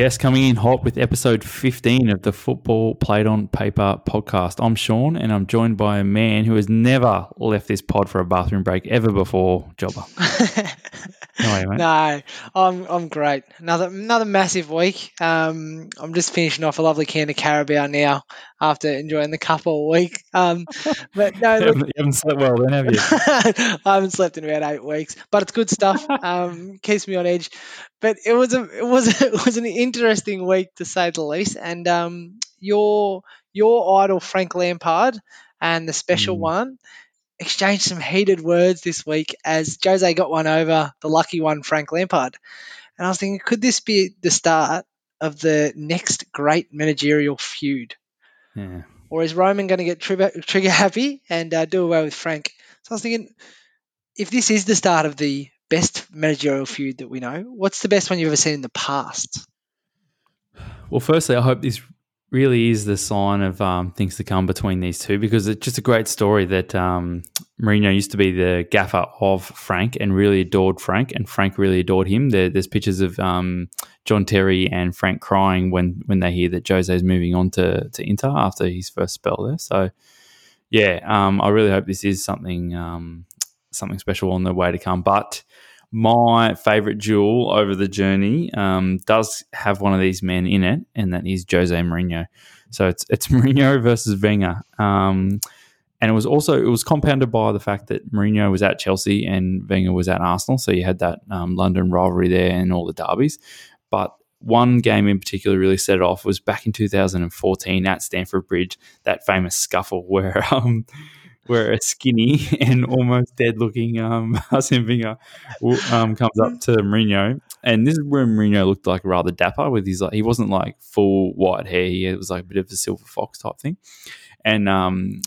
Yes, coming in hot with episode 15 of the Football Played on Paper podcast. I'm Sean and I'm joined by a man who has never left this pod for a bathroom break ever before, Jobber. No, no, I'm I'm great. Another another massive week. Um, I'm just finishing off a lovely can of Carabao now after enjoying the cup all week. Um, but no, you, haven't, you haven't slept well then, have you? I haven't slept in about eight weeks, but it's good stuff. Um, keeps me on edge. But it was a it was it was an interesting week to say the least. And um, your your idol Frank Lampard and the special mm. one exchanged some heated words this week as Jose got one over the lucky one, Frank Lampard. And I was thinking, could this be the start of the next great managerial feud? Yeah. Or is Roman going to get trigger, trigger happy and uh, do away with Frank? So I was thinking, if this is the start of the best managerial feud that we know, what's the best one you've ever seen in the past? Well, firstly, I hope this really is the sign of um, things to come between these two because it's just a great story that um, Mourinho used to be the gaffer of Frank and really adored Frank, and Frank really adored him. There, there's pictures of um, John Terry and Frank crying when when they hear that Jose is moving on to, to Inter after his first spell there. So, yeah, um, I really hope this is something um, something special on the way to come. But my favorite duel over the journey um, does have one of these men in it, and that is Jose Mourinho. So it's it's Mourinho versus Wenger. Um, and it was also it was compounded by the fact that Mourinho was at Chelsea and Wenger was at Arsenal, so you had that um, London rivalry there and all the derbies. But one game in particular really set it off was back in 2014 at Stamford Bridge, that famous scuffle where um, where a skinny and almost dead looking um, Arsene Wenger um, comes up to Mourinho. And this is where Mourinho looked like rather dapper with his like, he wasn't like full white hair. He was like a bit of a silver fox type thing. And um,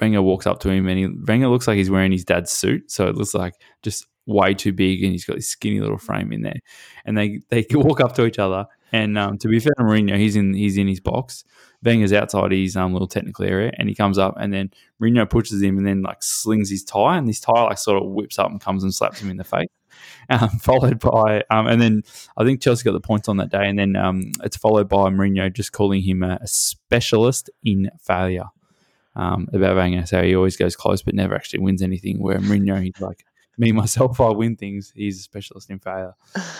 Wenger walks up to him and he, Wenger looks like he's wearing his dad's suit. So it looks like just way too big and he's got this skinny little frame in there. And they, they walk up to each other. And um, to be fair to Mourinho, he's in he's in his box. Wenger's outside his um, little technical area, and he comes up, and then Mourinho pushes him, and then like slings his tie, and his tie like sort of whips up and comes and slaps him in the face. Um, followed by, um, and then I think Chelsea got the points on that day, and then um, it's followed by Mourinho just calling him a, a specialist in failure. Um, about Wenger, so he always goes close but never actually wins anything. Where Mourinho, he's like, me myself, I win things. He's a specialist in failure.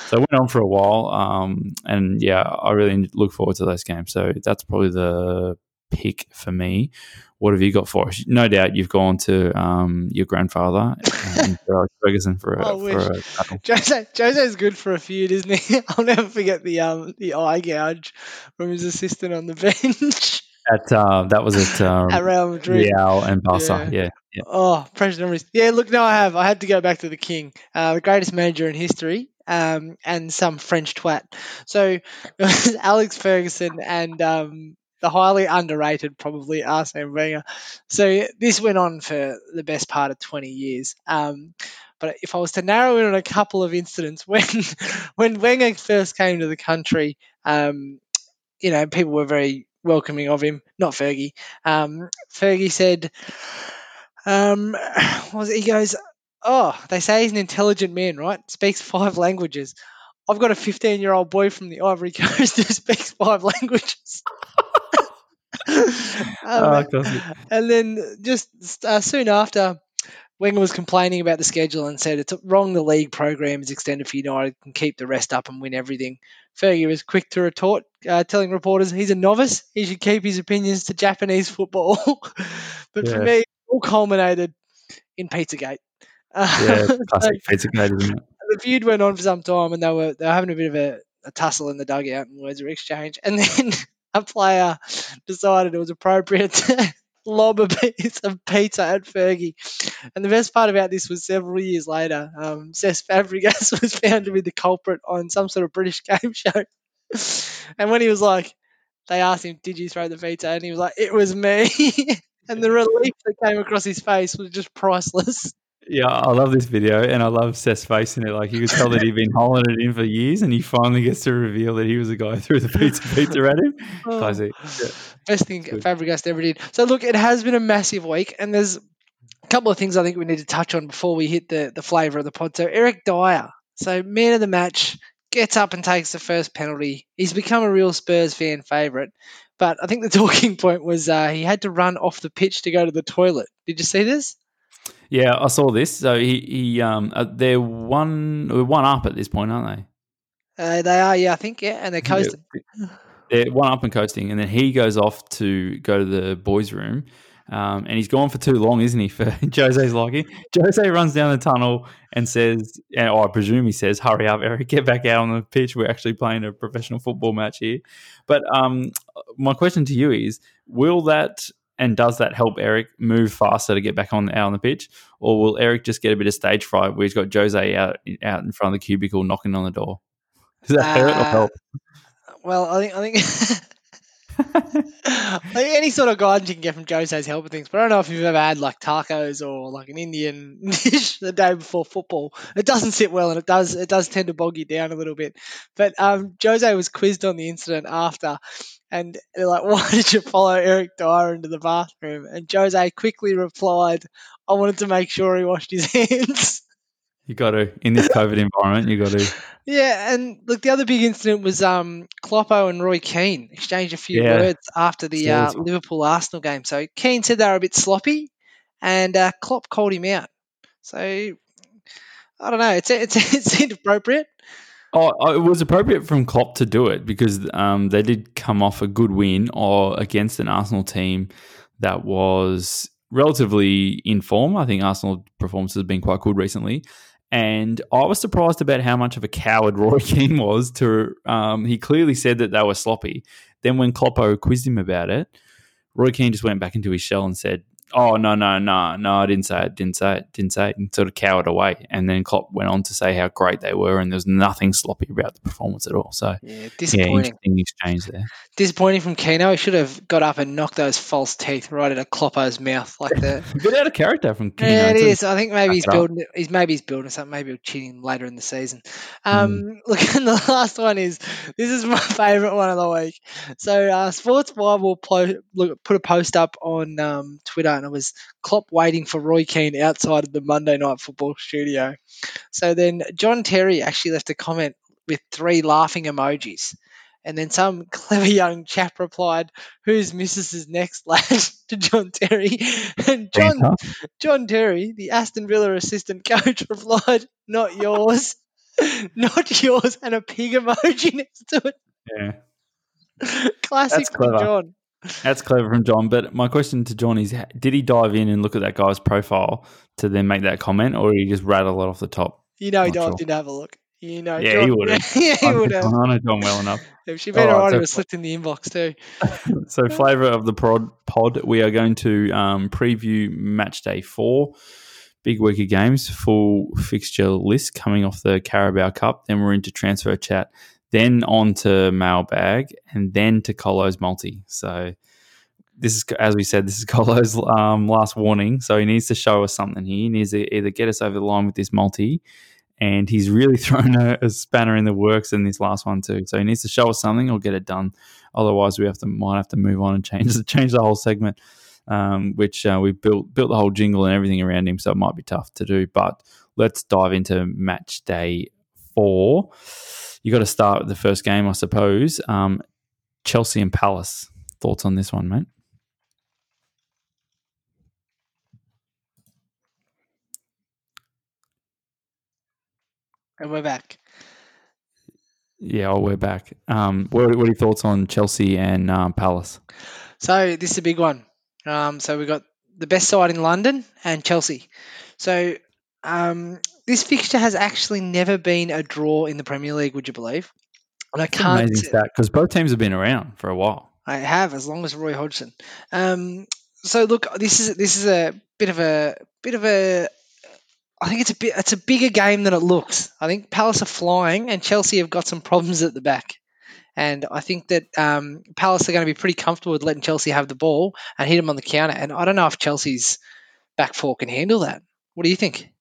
So I went on for a while, um, and yeah, I really look forward to those games. So that's probably the pick for me. What have you got for us? No doubt you've gone to um, your grandfather and Ferguson for a. For a Jose, Jose's good for a feud, isn't he? I'll never forget the um, the eye gouge from his assistant on the bench. At uh, that was at, um, at Real Madrid, Real and Barca. Yeah. yeah. yeah. Oh, precious memories. Yeah. Look, no, I have. I had to go back to the king, uh, the greatest manager in history, um, and some French twat. So Alex Ferguson and um, the highly underrated, probably Arsene Wenger. So this went on for the best part of 20 years. Um, but if I was to narrow in on a couple of incidents when when Wenger first came to the country, um, you know, people were very welcoming of him, not Fergie. Um, Fergie said, um, was it? he goes, oh, they say he's an intelligent man, right? Speaks five languages. I've got a 15 year old boy from the Ivory Coast who speaks five languages. um, oh, and then just uh, soon after, Wenger was complaining about the schedule and said it's wrong the league program is extended for United and keep the rest up and win everything. Fergie was quick to retort, uh, telling reporters he's a novice. He should keep his opinions to Japanese football. but yeah. for me, it all culminated in Pizzagate. yeah, classic Pizzagate, isn't it? The feud went on for some time, and they were they were having a bit of a, a tussle in the dugout, and words were exchanged. And then a player decided it was appropriate to lob piece of pizza at Fergie. And the best part about this was several years later, um, Cesc Fabregas was found to be the culprit on some sort of British game show. and when he was like, they asked him, Did you throw the pizza? And he was like, It was me. and the relief that came across his face was just priceless. Yeah, I love this video, and I love Seth's face in it. Like you could tell that he'd been holding it in for years, and he finally gets to reveal that he was the guy who threw the pizza pizza at him. Oh, Classic. Yeah. Best thing Good. Fabregas ever did. So look, it has been a massive week, and there's a couple of things I think we need to touch on before we hit the the flavour of the pod. So Eric Dier, so man of the match, gets up and takes the first penalty. He's become a real Spurs fan favourite. But I think the talking point was uh, he had to run off the pitch to go to the toilet. Did you see this? Yeah, I saw this. So he, he um, uh, they're one, one up at this point, aren't they? Uh, they are, yeah, I think, yeah, and they're coasting. Yeah, they're one up and coasting, and then he goes off to go to the boys' room, um, and he's gone for too long, isn't he? For Jose's liking. Jose runs down the tunnel and says, or oh, I presume he says, "Hurry up, Eric, get back out on the pitch. We're actually playing a professional football match here." But um, my question to you is: Will that and does that help Eric move faster to get back on out on the pitch, or will Eric just get a bit of stage fright where he's got Jose out out in front of the cubicle knocking on the door? Does that uh, hurt or help? Well, I think I think like any sort of guidance you can get from Jose's helping things. But I don't know if you've ever had like tacos or like an Indian dish the day before football. It doesn't sit well, and it does it does tend to bog you down a little bit. But um, Jose was quizzed on the incident after, and they're like, "Why did you follow Eric Dier into the bathroom?" And Jose quickly replied, "I wanted to make sure he washed his hands." You got to in this COVID environment. You got to. Yeah, and look, the other big incident was um, Kloppo and Roy Keane exchanged a few yeah. words after the uh, Liverpool Arsenal game. So Keane said they were a bit sloppy, and uh, Klopp called him out. So I don't know. It's, it's it seemed appropriate. Oh, oh, it was appropriate from Klopp to do it because um, they did come off a good win or against an Arsenal team that was relatively in form. I think Arsenal performance has been quite good recently. And I was surprised about how much of a coward Roy Keane was. To um, he clearly said that they were sloppy. Then when Kloppo quizzed him about it, Roy Keane just went back into his shell and said, oh no no no no I didn't say it didn't say it didn't say it and sort of cowered away. And then Klopp went on to say how great they were and there's nothing sloppy about the performance at all. So yeah disappointing. yeah, exchange there. Disappointing from Keno. He should have got up and knocked those false teeth right out of Kloppo's mouth like that. Bit out of character from Keno yeah it is. I think maybe he's building he's maybe he's building something. Maybe he'll cheat him later in the season. Um mm. look and the last one is this is my favourite one of the week. So uh, Sports Bible look, put a post up on um, Twitter and it was Klopp waiting for Roy Keane outside of the Monday Night Football studio. So then John Terry actually left a comment with three laughing emojis. And then some clever young chap replied, "Who's Mrs.'s next lad?" to John Terry, and John John Terry, the Aston Villa assistant coach, replied, "Not yours, not yours," and a pig emoji next to it. Yeah, classic John. That's clever from John. But my question to John is did he dive in and look at that guy's profile to then make that comment, or he just rattle it off the top? You know, he dived sure. in to have a look. You know, yeah, John, he would have. yeah, he would have. I know John well enough. If she better right, so, slipped in the inbox too. so, flavour of the pod, pod, we are going to um, preview match day four. Big week of games, full fixture list coming off the Carabao Cup. Then we're into transfer chat then on to mailbag, and then to Colo's multi. So this is, as we said, this is Colo's um, last warning. So he needs to show us something here. He needs to either get us over the line with this multi, and he's really thrown a, a, spanner in the works in this last one too. So he needs to show us something or get it done. Otherwise, we have to might have to move on and change change the whole segment. Um, which uh, we built built the whole jingle and everything around him, so it might be tough to do. But let's dive into match day four you got to start with the first game, I suppose. Um, Chelsea and Palace. Thoughts on this one, mate? And we're back. Yeah, oh, we're back. Um, what, what are your thoughts on Chelsea and um, Palace? So this is a big one. Um, so we've got the best side in London and Chelsea. So um, this fixture has actually never been a draw in the Premier League. Would you believe? And I can't. Amazing stat because both teams have been around for a while. I have, as long as Roy Hodgson. Um, so look, this is this is a bit of a bit of a. I think it's a bit it's a bigger game than it looks. I think Palace are flying, and Chelsea have got some problems at the back. And I think that um, Palace are going to be pretty comfortable with letting Chelsea have the ball and hit them on the counter. And I don't know if Chelsea's back four can handle that. What do you think?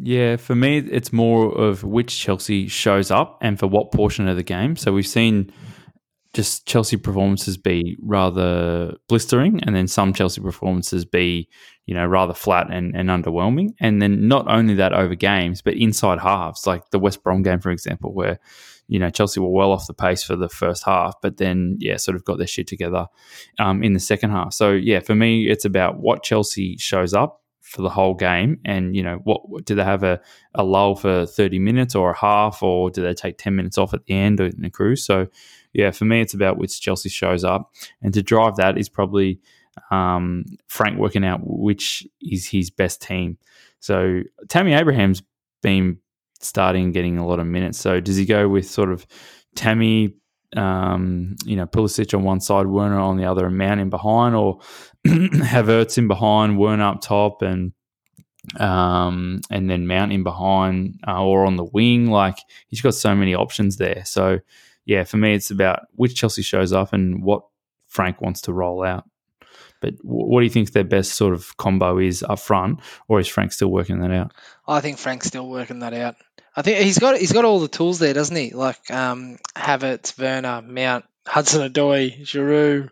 Yeah, for me, it's more of which Chelsea shows up and for what portion of the game. So we've seen just Chelsea performances be rather blistering, and then some Chelsea performances be, you know, rather flat and, and underwhelming. And then not only that over games, but inside halves, like the West Brom game, for example, where, you know, Chelsea were well off the pace for the first half, but then, yeah, sort of got their shit together um, in the second half. So, yeah, for me, it's about what Chelsea shows up for the whole game and you know what do they have a, a lull for 30 minutes or a half or do they take 10 minutes off at the end in the cruise so yeah, for me, it's about which Chelsea shows up, and to drive that is probably um, Frank working out which is his best team. So Tammy Abraham's been starting getting a lot of minutes. So does he go with sort of Tammy, um, you know, Pulisic on one side, Werner on the other, and Mount in behind, or Havertz in behind, Werner up top, and um, and then Mount in behind uh, or on the wing? Like he's got so many options there. So yeah, for me, it's about which Chelsea shows up and what Frank wants to roll out. But what do you think their best sort of combo is up front, or is Frank still working that out? I think Frank's still working that out. I think he's got he's got all the tools there, doesn't he? Like um, Havertz, Werner, Mount, Hudson Odoi, Giroud,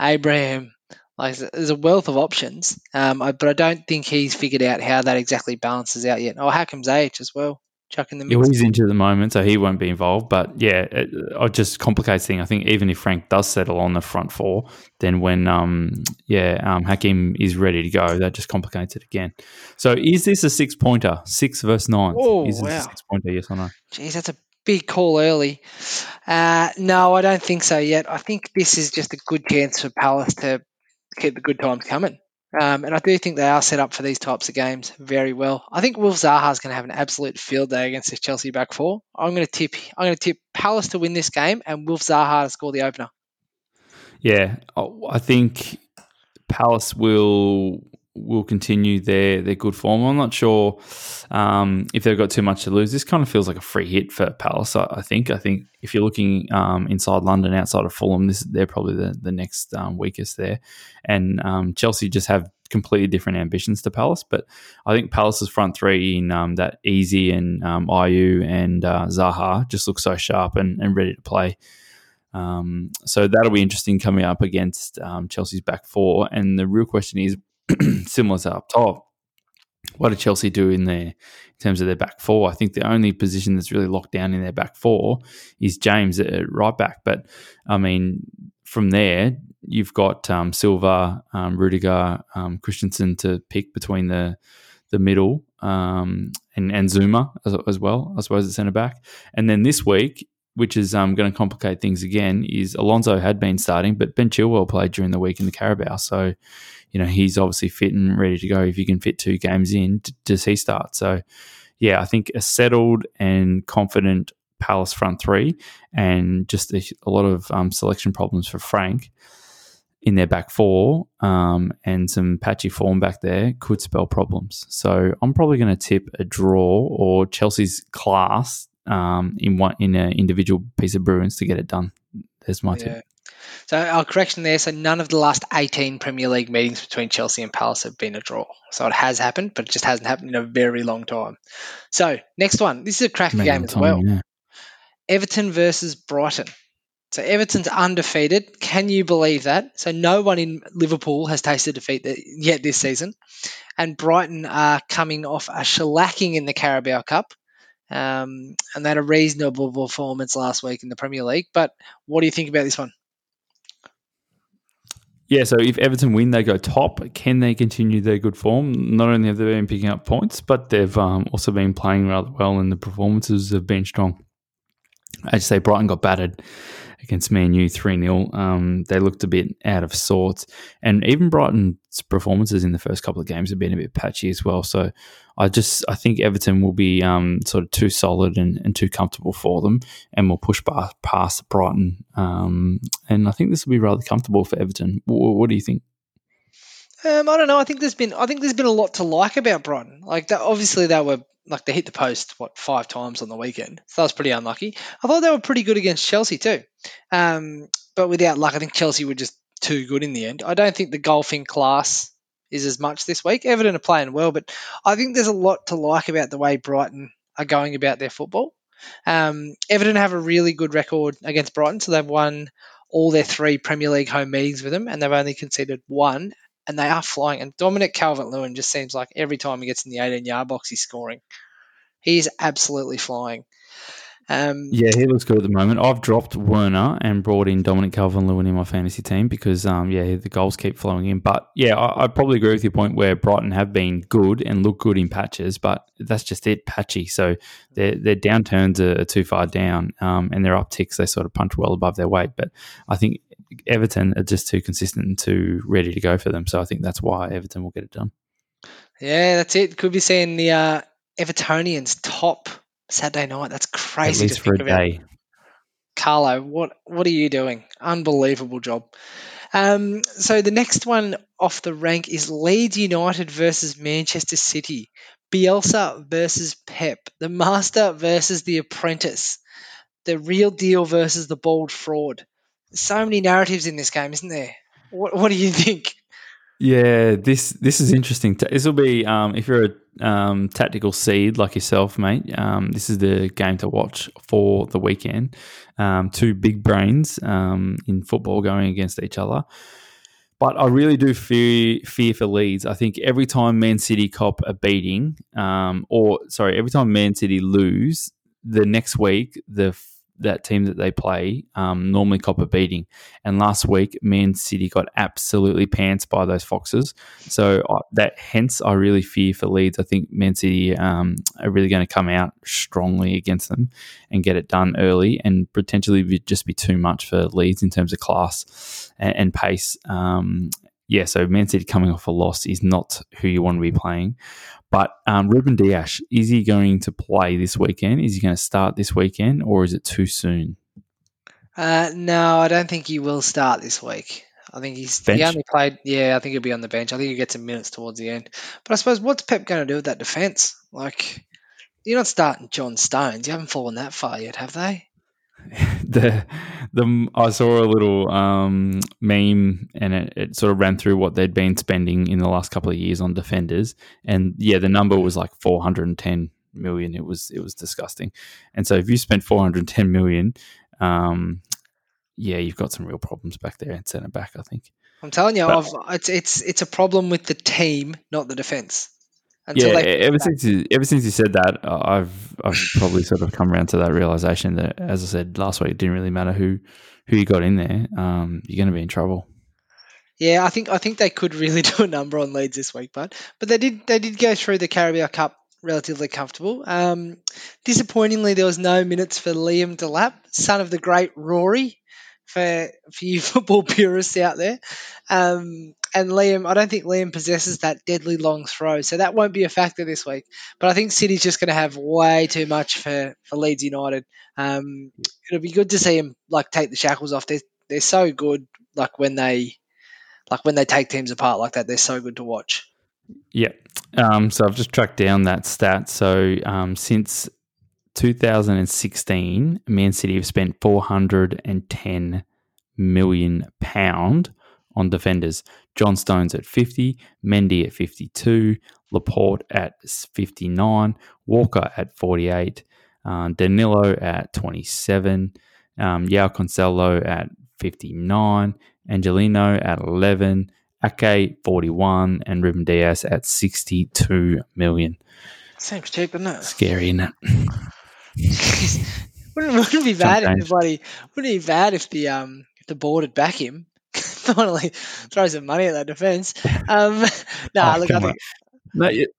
Abraham. Like there's a wealth of options, um, but I don't think he's figured out how that exactly balances out yet. Oh, Hakim Ziyech as well chucking them. Yeah, well, he's injured at the moment, so he won't be involved. But yeah, it, it just complicates things. I think even if Frank does settle on the front four, then when um yeah um Hakim is ready to go, that just complicates it again. So is this a six pointer? Six versus nine? Oh is wow! a six pointer? Yes or no? Jeez, that's a big call early. Uh, no, I don't think so yet. I think this is just a good chance for Palace to keep the good times coming. Um, and I do think they are set up for these types of games very well. I think Wilf Zaha is going to have an absolute field day against the Chelsea back four. I'm going to tip. I'm going to tip Palace to win this game and Wilf Zaha to score the opener. Yeah, I think Palace will will continue their their good form. I'm not sure um, if they've got too much to lose. This kind of feels like a free hit for Palace. I, I think. I think if you're looking um, inside London, outside of Fulham, this they're probably the the next um, weakest there. And um, Chelsea just have completely different ambitions to Palace. But I think Palace's front three in um, that Eze and um, Ayew and uh, Zaha just look so sharp and, and ready to play. Um, so that'll be interesting coming up against um, Chelsea's back four. And the real question is, similar to up top. What did Chelsea do in there in terms of their back four? I think the only position that's really locked down in their back four is James at right back. But I mean, from there, you've got um, Silva, um, Rudiger, um, Christensen to pick between the the middle um, and, and Zouma as, as, well, I suppose, at centre back. And then this week, which is um, going to complicate things again, is Alonso had been starting, but Ben Chilwell played during the week in the Carabao. So you know, he's obviously fit and ready to go. If you can fit two games in, does he start? So, yeah, I think a settled and confident Palace front three and just a, a lot of um, selection problems for Frank in their back four um, and some patchy form back there could spell problems. So I'm probably going to tip a draw or Chelsea's class um, in one in an individual piece of Bruins to get it done. There's my yeah. tip. So our correction there. So none of the last 18 Premier League meetings between Chelsea and Palace have been a draw. So it has happened, but it just hasn't happened in a very long time. So next one. This is a cracker game as well. Yeah. Everton versus Brighton. So Everton's undefeated. Can you believe that? So no one in Liverpool has tasted defeat yet this season, and Brighton are coming off a shellacking in the Carabao Cup. Um, and they had a reasonable performance last week in the Premier League. But what do you think about this one? Yeah, so if Everton win, they go top. Can they continue their good form? Not only have they been picking up points, but they've um, also been playing rather well, and the performances have been strong. As you say Brighton got battered against Man U 3 0. Um, they looked a bit out of sorts. And even Brighton's performances in the first couple of games have been a bit patchy as well. So I just I think Everton will be um, sort of too solid and, and, too comfortable for them and will push past Brighton. Um, and I think this will be rather comfortable for Everton. What, what do you think? Um, I don't know. I think there's been I think there's been a lot to like about Brighton. Like that, obviously they were like they hit the post what five times on the weekend. So that was pretty unlucky. I thought they were pretty good against Chelsea too, um, but without luck, I think Chelsea were just too good in the end. I don't think the golfing class is as much this week. Everton are playing well, but I think there's a lot to like about the way Brighton are going about their football. Um, Everton have a really good record against Brighton, so they've won all their three Premier League home meetings with them, and they've only conceded one, and they are flying. And Dominic Calvert Lewin just seems like every time he gets in the 18 yard box, he's scoring. He's absolutely flying. Um, Yeah, he looks good at the moment. I've dropped Werner and brought in Dominic Calvert Lewin in my fantasy team because, um, yeah, the goals keep flowing in. But yeah, I, I probably agree with your point where Brighton have been good and look good in patches, but that's just it, patchy. So their their downturns are, too far down, um, and their upticks they sort of punch well above their weight. But I think Everton are just too consistent and too ready to go for them. So I think that's why Everton will get it done. Yeah, that's it. Could be seeing the uh, Evertonians top Saturday night. That's At crazy least to for a think about. day. Carlo, what what are you doing? Unbelievable job. Um, so the next one off the rank is Leeds United versus Manchester City. Bielsa versus Pep. The master versus the apprentice. The real deal versus the bold fraud. So many narratives in this game, isn't there? What, what do you think? Yeah, this this is interesting. This will be um, if you're a um, tactical seed like yourself, mate. Um, this is the game to watch for the weekend. Um, two big brains um, in football going against each other. But I really do fear fear for Leeds. I think every time Man City cop a beating, um, or sorry, every time Man City lose, the next week the that team that they play um, normally cop a beating. And last week, Man City got absolutely pants by those Foxes. So uh, that hence, I really fear for Leeds. I think Man City um, are really going to come out strongly against them and get it done early, and potentially just be too much for Leeds in terms of class and, and pace. Um, yeah, so Man City coming off a loss is not who you want to be playing. But um, Ruben Dias, is he going to play this weekend? Is he going to start this weekend, or is it too soon? Uh, no, I don't think he will start this week. I think he's Bench? he only played. Yeah, I think he'll be on the bench. I think he'll get some minutes towards the end. But I suppose what's Pep going to do with that defense? Like, you're not starting John Stones. You haven't fallen that far yet, have they? the the I saw a little um, meme and it, it sort of ran through what they'd been spending in the last couple of years on defenders, and yeah, the number was like four hundred and ten million. It was it was disgusting, and so if you spent four hundred ten million, um, yeah, you've got some real problems back there at centre back. I think. I'm telling you, But- I've, it's it's it's a problem with the team, not the defense. Yeah, ever since you, ever since you said that, uh, I've I've probably sort of come around to that realization that, as I said last week, it didn't really matter who who you got in there. Um, you're going to be in trouble. Yeah, I think I think they could really do a number on Leeds this week, but but they did they did go through the Carabao Cup relatively comfortable. Um, disappointingly, there was no minutes for Liam Delap, son of the great Rory, for for you football purists out there. Um, and Liam, I don't think Liam possesses that deadly long throw, so that won't be a factor this week. But I think City's just going to have way too much for, for Leeds United. Um, it'll be good to see him like take the shackles off. They're they're so good. Like when they like when they take teams apart like that, they're so good to watch. Yeah. Um, so I've just tracked down that stat. So um, since 2016, Man City have spent 410 million pound on defenders. John Stones at 50, Mendy at 52, Laporte at 59, Walker at 48, uh, Danilo at 27, um, João Cancelo at 59, Angelino at 11, Ake 41, and Ruben Dias at 62 million. Seems cheap, doesn't it? Scary, isn't it? wouldn't, wouldn't be bad if the bloody wouldn't be bad if the um if the board had back him. Finally throw some money at that defence. Um, nah, Oh, look, I think, No, it-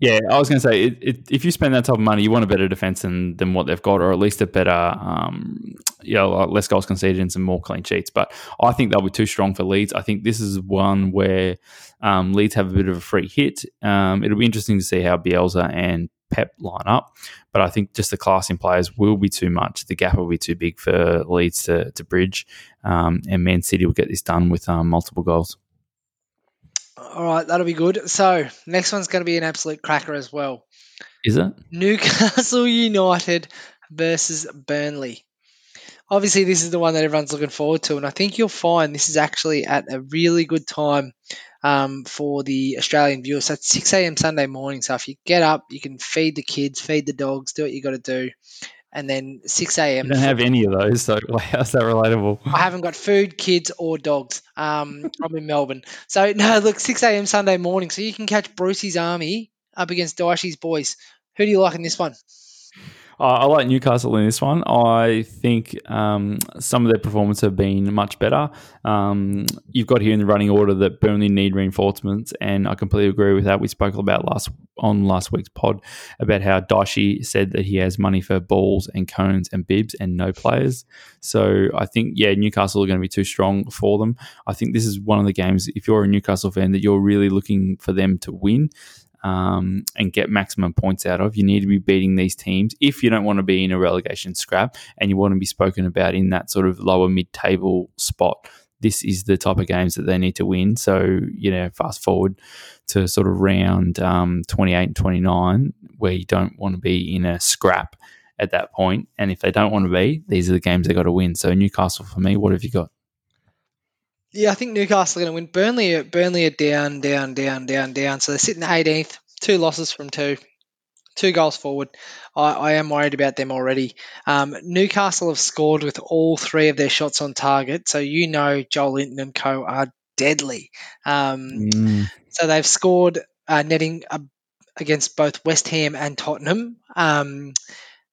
yeah, I was going to say, it, it, if you spend that type of money, you want a better defense than, than what they've got, or at least a better, um, you know, less goals conceded and some more clean sheets. But I think they'll be too strong for Leeds. I think this is one where um, Leeds have a bit of a free hit. Um, it'll be interesting to see how Bielsa and Pep line up, but I think just the class in players will be too much. The gap will be too big for Leeds to, to bridge, um, and Man City will get this done with um, multiple goals. All right, that'll be good. So next one's going to be an absolute cracker as well. Is it? Newcastle United versus Burnley. Obviously, this is the one that everyone's looking forward to, and I think you'll find this is actually at a really good time um, for the Australian viewers. So it's 6 a.m. Sunday morning. So if you get up, you can feed the kids, feed the dogs, do what you got to do, and then 6 a.m. You don't have any of those, so how's that relatable? I haven't got food, kids, or dogs. Um, I'm in Melbourne. So, no, look, 6 a.m. Sunday morning. So you can catch Brucey's Army up against Dyche's boys. Who do you like in this one? Uh, I like Newcastle in this one. I think um, some of their performance have been much better. Um, you've got here in the running order that Burnley need reinforcements, and I completely agree with that. We spoke about last on last week's pod about how Dyche said that he has money for balls and cones and bibs and no players. So I think yeah, Newcastle are going to be too strong for them. I think this is one of the games if you're a Newcastle fan that you're really looking for them to win um, and get maximum points out of. You need to be beating these teams if you don't want to be in a relegation scrap and you want to be spoken about in that sort of lower mid table spot. This is the type of games that they need to win. So, you know, fast forward to sort of round um, 28 and 29, where you don't want to be in a scrap at that point. And if they don't want to be, these are the games they got to win. So, Newcastle for me, what have you got? Yeah, I think Newcastle are going to win. Burnley, Burnley are down, down, down, down, down. So they're sitting 18th, two losses from two, two goals forward. I, I am worried about them already. Um, Newcastle have scored with all three of their shots on target. So you know Joelinton and co are deadly. Um, mm. So they've scored uh, netting uh, against both West Ham and Tottenham. Um,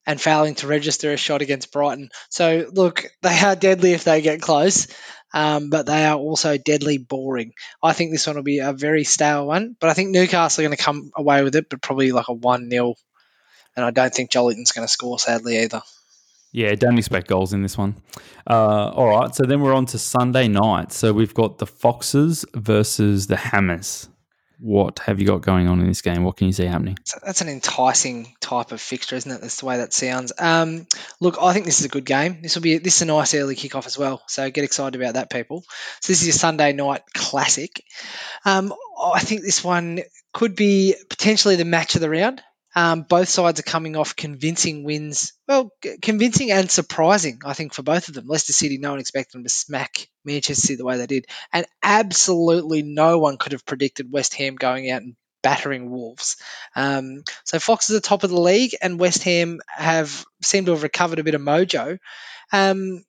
and failing to register a shot against Brighton. So, look, they are deadly if they get close um, but they are also deadly boring. I think this one will be a very stale one, but I think Newcastle are going to come away with it, but probably like a 1 0. And I don't think Joelinton's going to score, sadly, either. Yeah, don't expect goals in this one. Uh, all right, so then we're on to Sunday night. So we've got the Foxes versus the Hammers what have you got going on in this game? What can you see happening? That's an enticing type of fixture, isn't it? That's the way that sounds. Um, look, I think this is a good game. This will be this is a nice early kickoff as well. So get excited about that, people. So this is a Sunday night classic. Um, I think this one could be potentially the match of the round. Um, both sides are coming off convincing wins. Well, convincing and surprising, I think, for both of them. Leicester City, no one expected them to smack Manchester City the way they did. And absolutely no one could have predicted West Ham going out and battering Wolves. Um, so Fox is the top of the league, and West Ham have seemed to have recovered a bit of mojo. Um,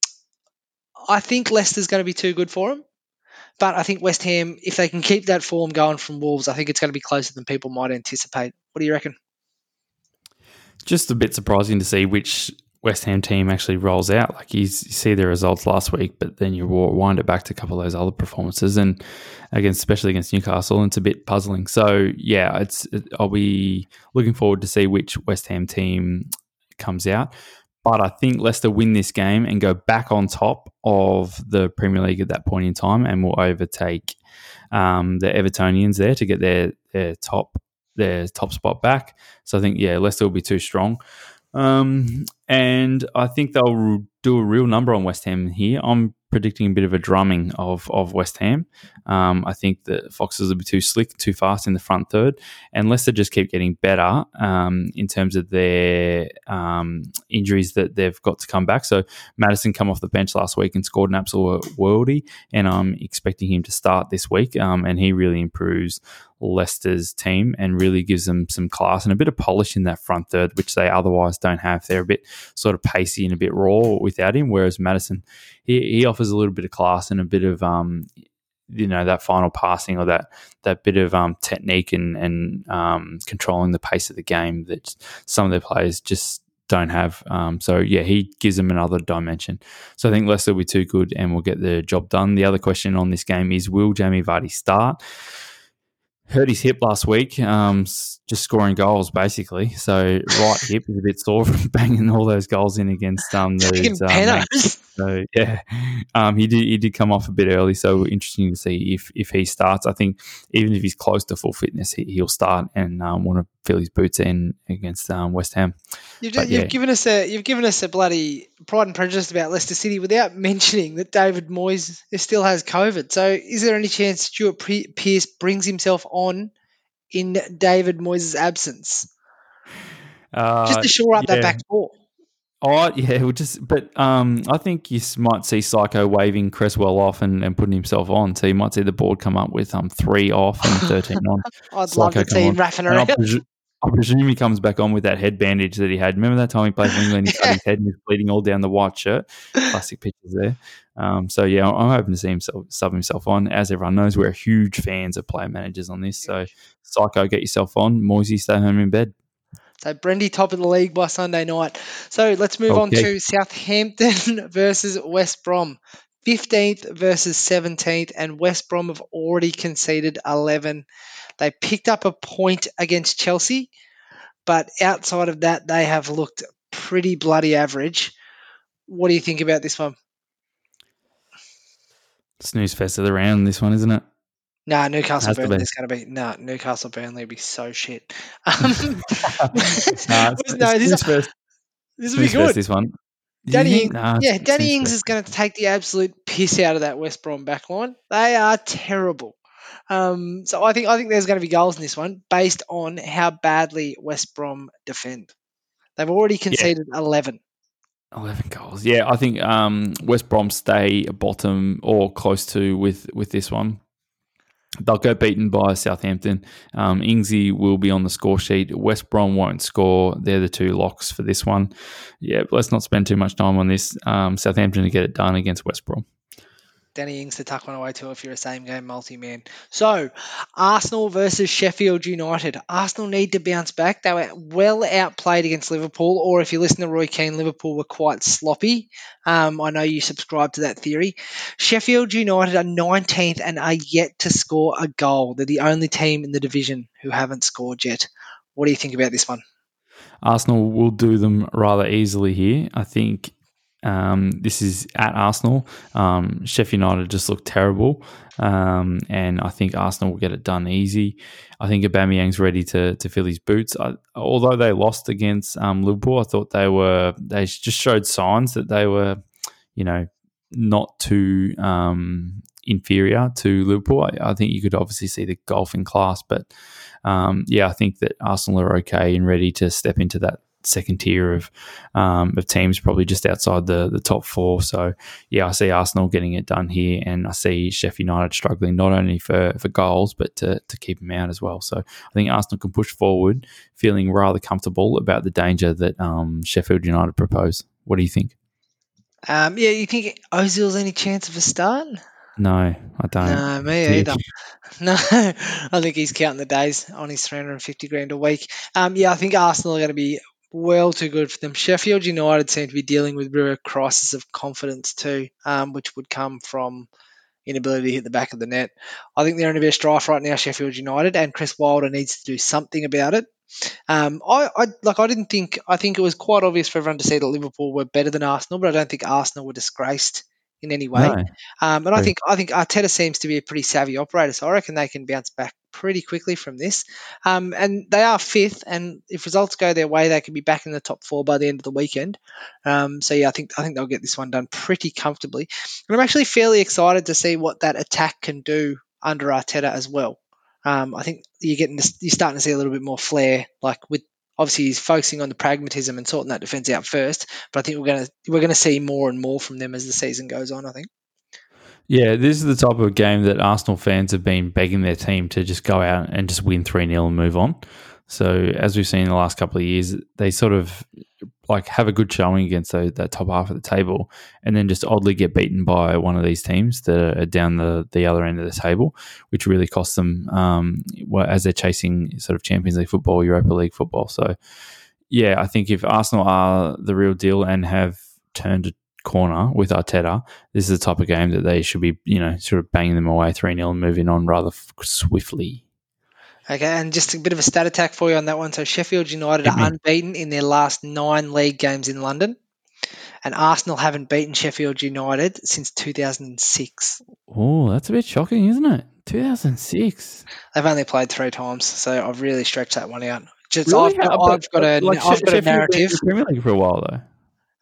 I think Leicester's going to be too good for them. But I think West Ham, if they can keep that form going from Wolves, I think it's going to be closer than people might anticipate. What do you reckon? Just a bit surprising to see which West Ham team actually rolls out. Like you, see the results last week, but then you wind it back to a couple of those other performances, and against especially against Newcastle, and it's a bit puzzling. So yeah, it's it, I'll be looking forward to see which West Ham team comes out. But I think Leicester win this game and go back on top of the Premier League at that point in time, and will overtake um, the Evertonians there to get their their top their top spot back. So I think yeah, Leicester will be too strong. Um, and I think they'll do a real number on West Ham here. I'm predicting a bit of a drumming of, of West Ham. Um, I think the Foxes will be too slick, too fast in the front third, and Leicester just keep getting better um, in terms of their um, injuries that they've got to come back. So Maddison come off the bench last week and scored an absolute worldie, and I'm expecting him to start this week, um, and he really improves Leicester's team and really gives them some class and a bit of polish in that front third, which they otherwise don't have. They're a bit sort of pacey and a bit raw without him, whereas Maddison, he, he offers a little bit of class and a bit of um, you know that final passing or that that bit of um, technique and and um, controlling the pace of the game that some of their players just don't have. Um, so yeah, he gives them another dimension. So I think Leicester will be too good and will get the job done. The other question on this game is: Will Jamie Vardy start? Hurt his hip last week, um, just scoring goals basically. So right hip is a bit sore from banging all those goals in against um, those, um so yeah, um, he did he did come off a bit early. So interesting to see if if he starts. I think even if he's close to full fitness, he, will start and um, want to fill his boots in against um, West Ham. You've, but, you've given us a you've given us a bloody pride and prejudice about Leicester City without mentioning that David Moyes still has COVID. So is there any chance Stuart Pearce brings himself on in David Moyes' absence? Uh, just to shore up yeah. that back four. Oh yeah, well just but um, I think you might see Psycho waving Cresswell off and, and putting himself on. So you might see the board come up with um three off and thirteen on. I'd Psycho love to see him around. I, presu- I presume he comes back on with that head bandage that he had. Remember that time he played for England? He cut his head and he was bleeding all down the white shirt. Classic pictures there. Um, so yeah, I'm hoping to see him sub himself on. As everyone knows, we're huge fans of player managers on this. So Psycho, get yourself on. Moisey, stay home in bed. So Brendy top of the league by Sunday night. So let's move okay. on to Southampton versus West Brom. 15th versus 17th, and West Brom have already conceded 11. They picked up a point against Chelsea, but outside of that, they have looked pretty bloody average. What do you think about this one? Snooze fest of the round, this one, isn't it? No, nah, Newcastle Burnley is going to be no nah, Newcastle Burnley will be so shit. Um, nah, no, this, first, this will be good. This one, Danny, nah, yeah, Danny Ings is going to take the absolute piss out of that West Brom backline. They are terrible. Um, so I think I think there's going to be goals in this one based on how badly West Brom defend. They've already conceded yeah. eleven. 11 goals. Yeah, I think um, West Brom stay bottom or close to with with this one. They'll go beaten by Southampton. Um, Ingsy will be on the score sheet. West Brom won't score. They're the two locks for this one. Yeah, let's not spend too much time on this. Um, Southampton to get it done against West Brom. Danny Ings to tuck one away too if you're a same game multi man. So, Arsenal versus Sheffield United. Arsenal need to bounce back. They were well outplayed against Liverpool, or if you listen to Roy Keane, Liverpool were quite sloppy. Um, I know you subscribe to that theory. Sheffield United are 19th and are yet to score a goal. They're the only team in the division who haven't scored yet. What do you think about this one? Arsenal will do them rather easily here. I think um, this is at Arsenal. Um, Sheffield United just looked terrible, um, and I think Arsenal will get it done easy. I think Aubameyang's ready to to fill his boots. I, although they lost against um, Liverpool, I thought they were they just showed signs that they were, you know, not too um, inferior to Liverpool. I, I, think you could obviously see the golfing class, but um, yeah, I think that Arsenal are okay and ready to step into that second tier of um, of teams, probably just outside the the top four. So yeah, I see Arsenal getting it done here, and I see Sheffield United struggling not only for for goals but to to keep them out as well. So I think Arsenal can push forward, feeling rather comfortable about the danger that um, Sheffield United propose. What do you think? Um, yeah, you think Ozil's any chance of a start? No, I don't. No, me either. No, I think he's counting the days on his 350 grand a week. Um, yeah, I think Arsenal are going to be well too good for them. Sheffield United seem to be dealing with a crisis of confidence too, um, which would come from inability to hit the back of the net. I think they're in a bit of strife right now, Sheffield United, and Chris Wilder needs to do something about it. Um, I, I like. I didn't think. I think it was quite obvious for everyone to see that Liverpool were better than Arsenal, but I don't think Arsenal were disgraced in any way. No. Um, and I think I think Arteta seems to be a pretty savvy operator, so I reckon they can bounce back pretty quickly from this. Um, and they are fifth, and if results go their way, they could be back in the top four by the end of the weekend. Um, so yeah, I think I think they'll get this one done pretty comfortably. And I'm actually fairly excited to see what that attack can do under Arteta as well. Um, I think you're getting you're starting to see a little bit more flair, like with obviously he's focusing on the pragmatism and sorting that defense out first. But I think we're gonna we're gonna see more and more from them as the season goes on. I think. Yeah, this is the type of game that Arsenal fans have been begging their team to just go out and just win 3 0 and move on. So, as we've seen in the last couple of years, they sort of like have a good showing against the, that top half of the table and then just oddly get beaten by one of these teams that are down the, the other end of the table, which really costs them um, as they're chasing sort of Champions League football, Europa League football. So, yeah, I think if Arsenal are the real deal and have turned corner with Arteta, this is the type of game that they should be, you know, sort of banging them away 3 0 and moving on rather f- swiftly. Okay, and just a bit of a stat attack for you on that one. So Sheffield United are unbeaten in their last nine league games in London, and Arsenal haven't beaten Sheffield United since 2006. Oh, that's a bit shocking, isn't it? 2006. They've only played three times, so I've really stretched that one out. Just really? I've, got, uh, I've got uh, a, like I've got a narrative. Premier League for a while though.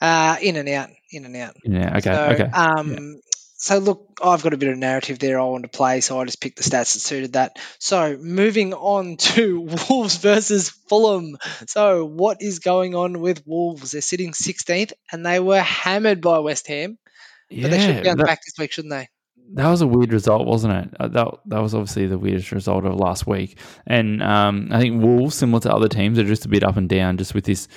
Uh, in and out, in and out. Yeah. Okay. So, okay. Um, yeah. So look, I've got a bit of narrative there I want to play, so I just picked the stats that suited that. So moving on to Wolves versus Fulham. So what is going on with Wolves? They're sitting 16th, and they were hammered by West Ham. Yeah, but they should bounce that, back this week, shouldn't they? that was a weird result, wasn't it? Uh, that that was obviously the weirdest result of last week. And um, I think Wolves, similar to other teams, are just a bit up and down, just with this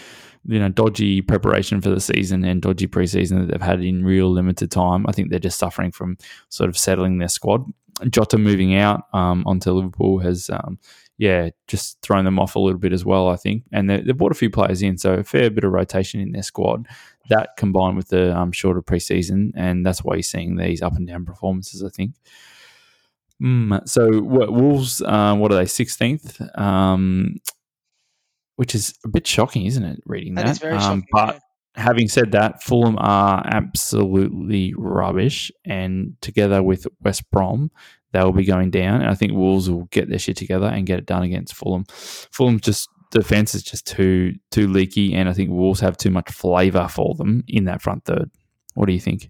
you know dodgy preparation for the season and dodgy preseason that they've had in real limited time. I think they're just suffering from sort of settling their squad. Jota moving out um, onto Liverpool has um, yeah, just thrown them off a little bit as well, I think. And they, have brought a few players in, so a fair bit of rotation in their squad. That combined with the um, shorter preseason, and that's why you're seeing these up and down performances, I think. Mm, so what, Wolves, um, what are they, 16th? Um, which is a bit shocking, isn't it, reading that? That is very um, shocking. But yeah. having said that, Fulham are absolutely rubbish. And together with West Brom, they will be going down. And I think Wolves will get their shit together and get it done against Fulham. Fulham just defense is just too too leaky, and I think Wolves have too much flavour for them in that front third. What do you think?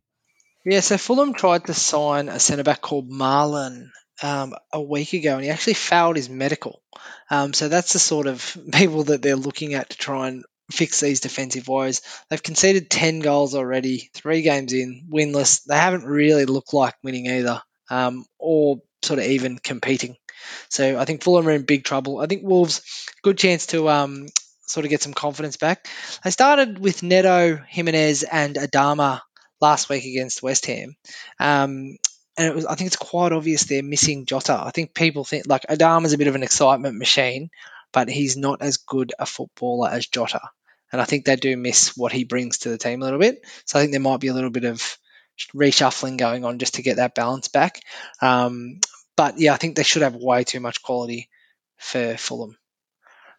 Yeah, so Fulham tried to sign a centre back called Marlon um, a week ago, and he actually failed his medical. Um, so that's the sort of people that they're looking at to try and fix these defensive woes. They've conceded 10 goals already, three games in, winless. They haven't really looked like winning either um, or sort of even competing. So I think Fulham are in big trouble. I think Wolves, good chance to um, sort of get some confidence back. They started with Neto, Jimenez, and Adama last week against West Ham. Um, and it was, I think it's quite obvious they're missing Jota. I think people think like Adama's a bit of an excitement machine, but he's not as good a footballer as Jota. And I think they do miss what he brings to the team a little bit. So I think there might be a little bit of reshuffling going on just to get that balance back. Um, but yeah, I think they should have way too much quality for Fulham.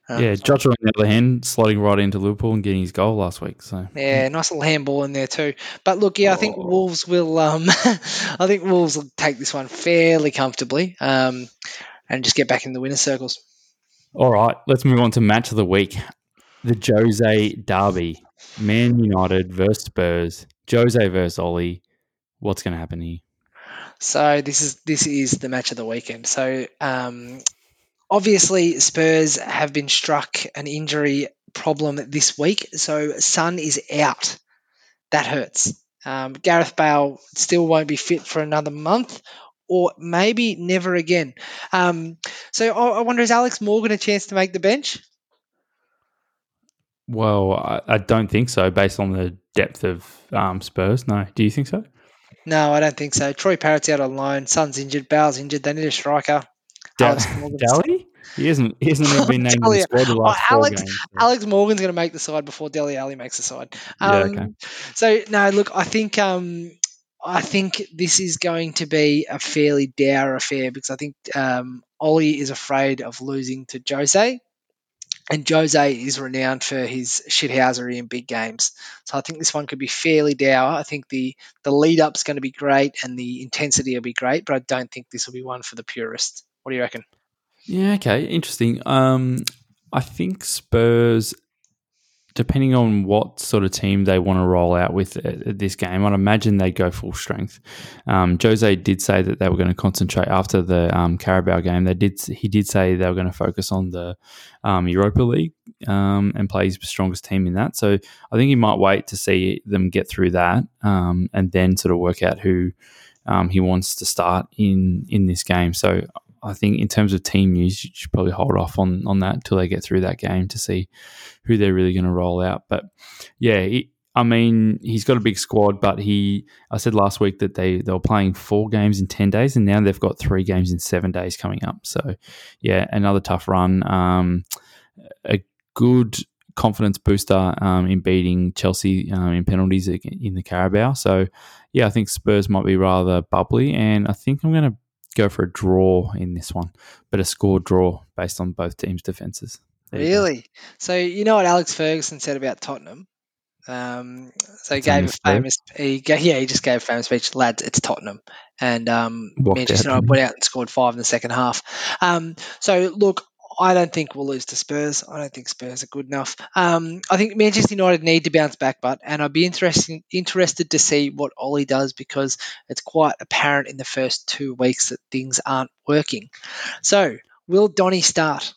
Um, yeah, Jota on the other hand, slotting right into Liverpool and getting his goal last week. So yeah, nice little handball in there too. But look, yeah, I think oh. Wolves will. Um, I think Wolves will take this one fairly comfortably, um, and just get back in the winner circles. All right, let's move on to match of the week, the Jose Derby, Man United versus Spurs. Jose versus Ollie. What's going to happen here? So this is this is the match of the weekend. So um, obviously Spurs have been struck an injury problem this week. So Son is out. That hurts. Um, Gareth Bale still won't be fit for another month, or maybe never again. Um, so I, I wonder, is Alex Morgan a chance to make the bench? Well, I, I, don't think so, based on the depth of um, Spurs. No, do you think so? No, I don't think so. Troy Parrott's out on loan. Son's injured. Bale's injured. They need a striker. Alex Dele? He hasn't. He hasn't even been named in the squad the last oh, Alex, games, so. Alex Morgan's going to make the side before Dele Alli makes the side. Um, yeah, okay. So no, look, I think um, I think this is going to be a fairly dour affair because I think um, Ollie is afraid of losing to Jose and Jose is renowned for his shithousery in big games. So I think this one could be fairly dour. I think the the lead up's going to be great and the intensity will be great, but I don't think this will be one for the purists. What do you reckon? Yeah, okay, interesting. Um, I think Spurs depending on what sort of team they want to roll out with at, this game, I'd imagine they'd go full strength. Um, Jose did say that they were going to concentrate after the um, Carabao game. They did. He did say they were going to focus on the um, Europa League um, and play his strongest team in that. So I think he might wait to see them get through that um, and then sort of work out who um, he wants to start in in this game. So I think in terms of team news, you should probably hold off on on that until they get through that game to see who they're really going to roll out. But yeah, I mean, he's got a big squad, but he. I said last week that they they were playing four games in ten days, and now they've got three games in seven days coming up. So yeah, another tough run. Um, a good confidence booster um, in beating Chelsea um, in penalties in the Carabao. So yeah, I think Spurs might be rather bubbly, and I think I'm going to go for a draw in this one, but a score draw based on both teams' defences. Really? So you know what Alex Ferguson said about Tottenham? Um, so he gave a famous, he yeah, he just gave a famous speech. Lads, it's Tottenham, and um, Manchester United went out and scored five in the second half. Um, so look, I don't think we'll lose to Spurs. I don't think Spurs are good enough. Um, I think Manchester United need to bounce back, but and I'd be interested interested to see what Ollie does because it's quite apparent in the first two weeks that things aren't working. So, will Donny start?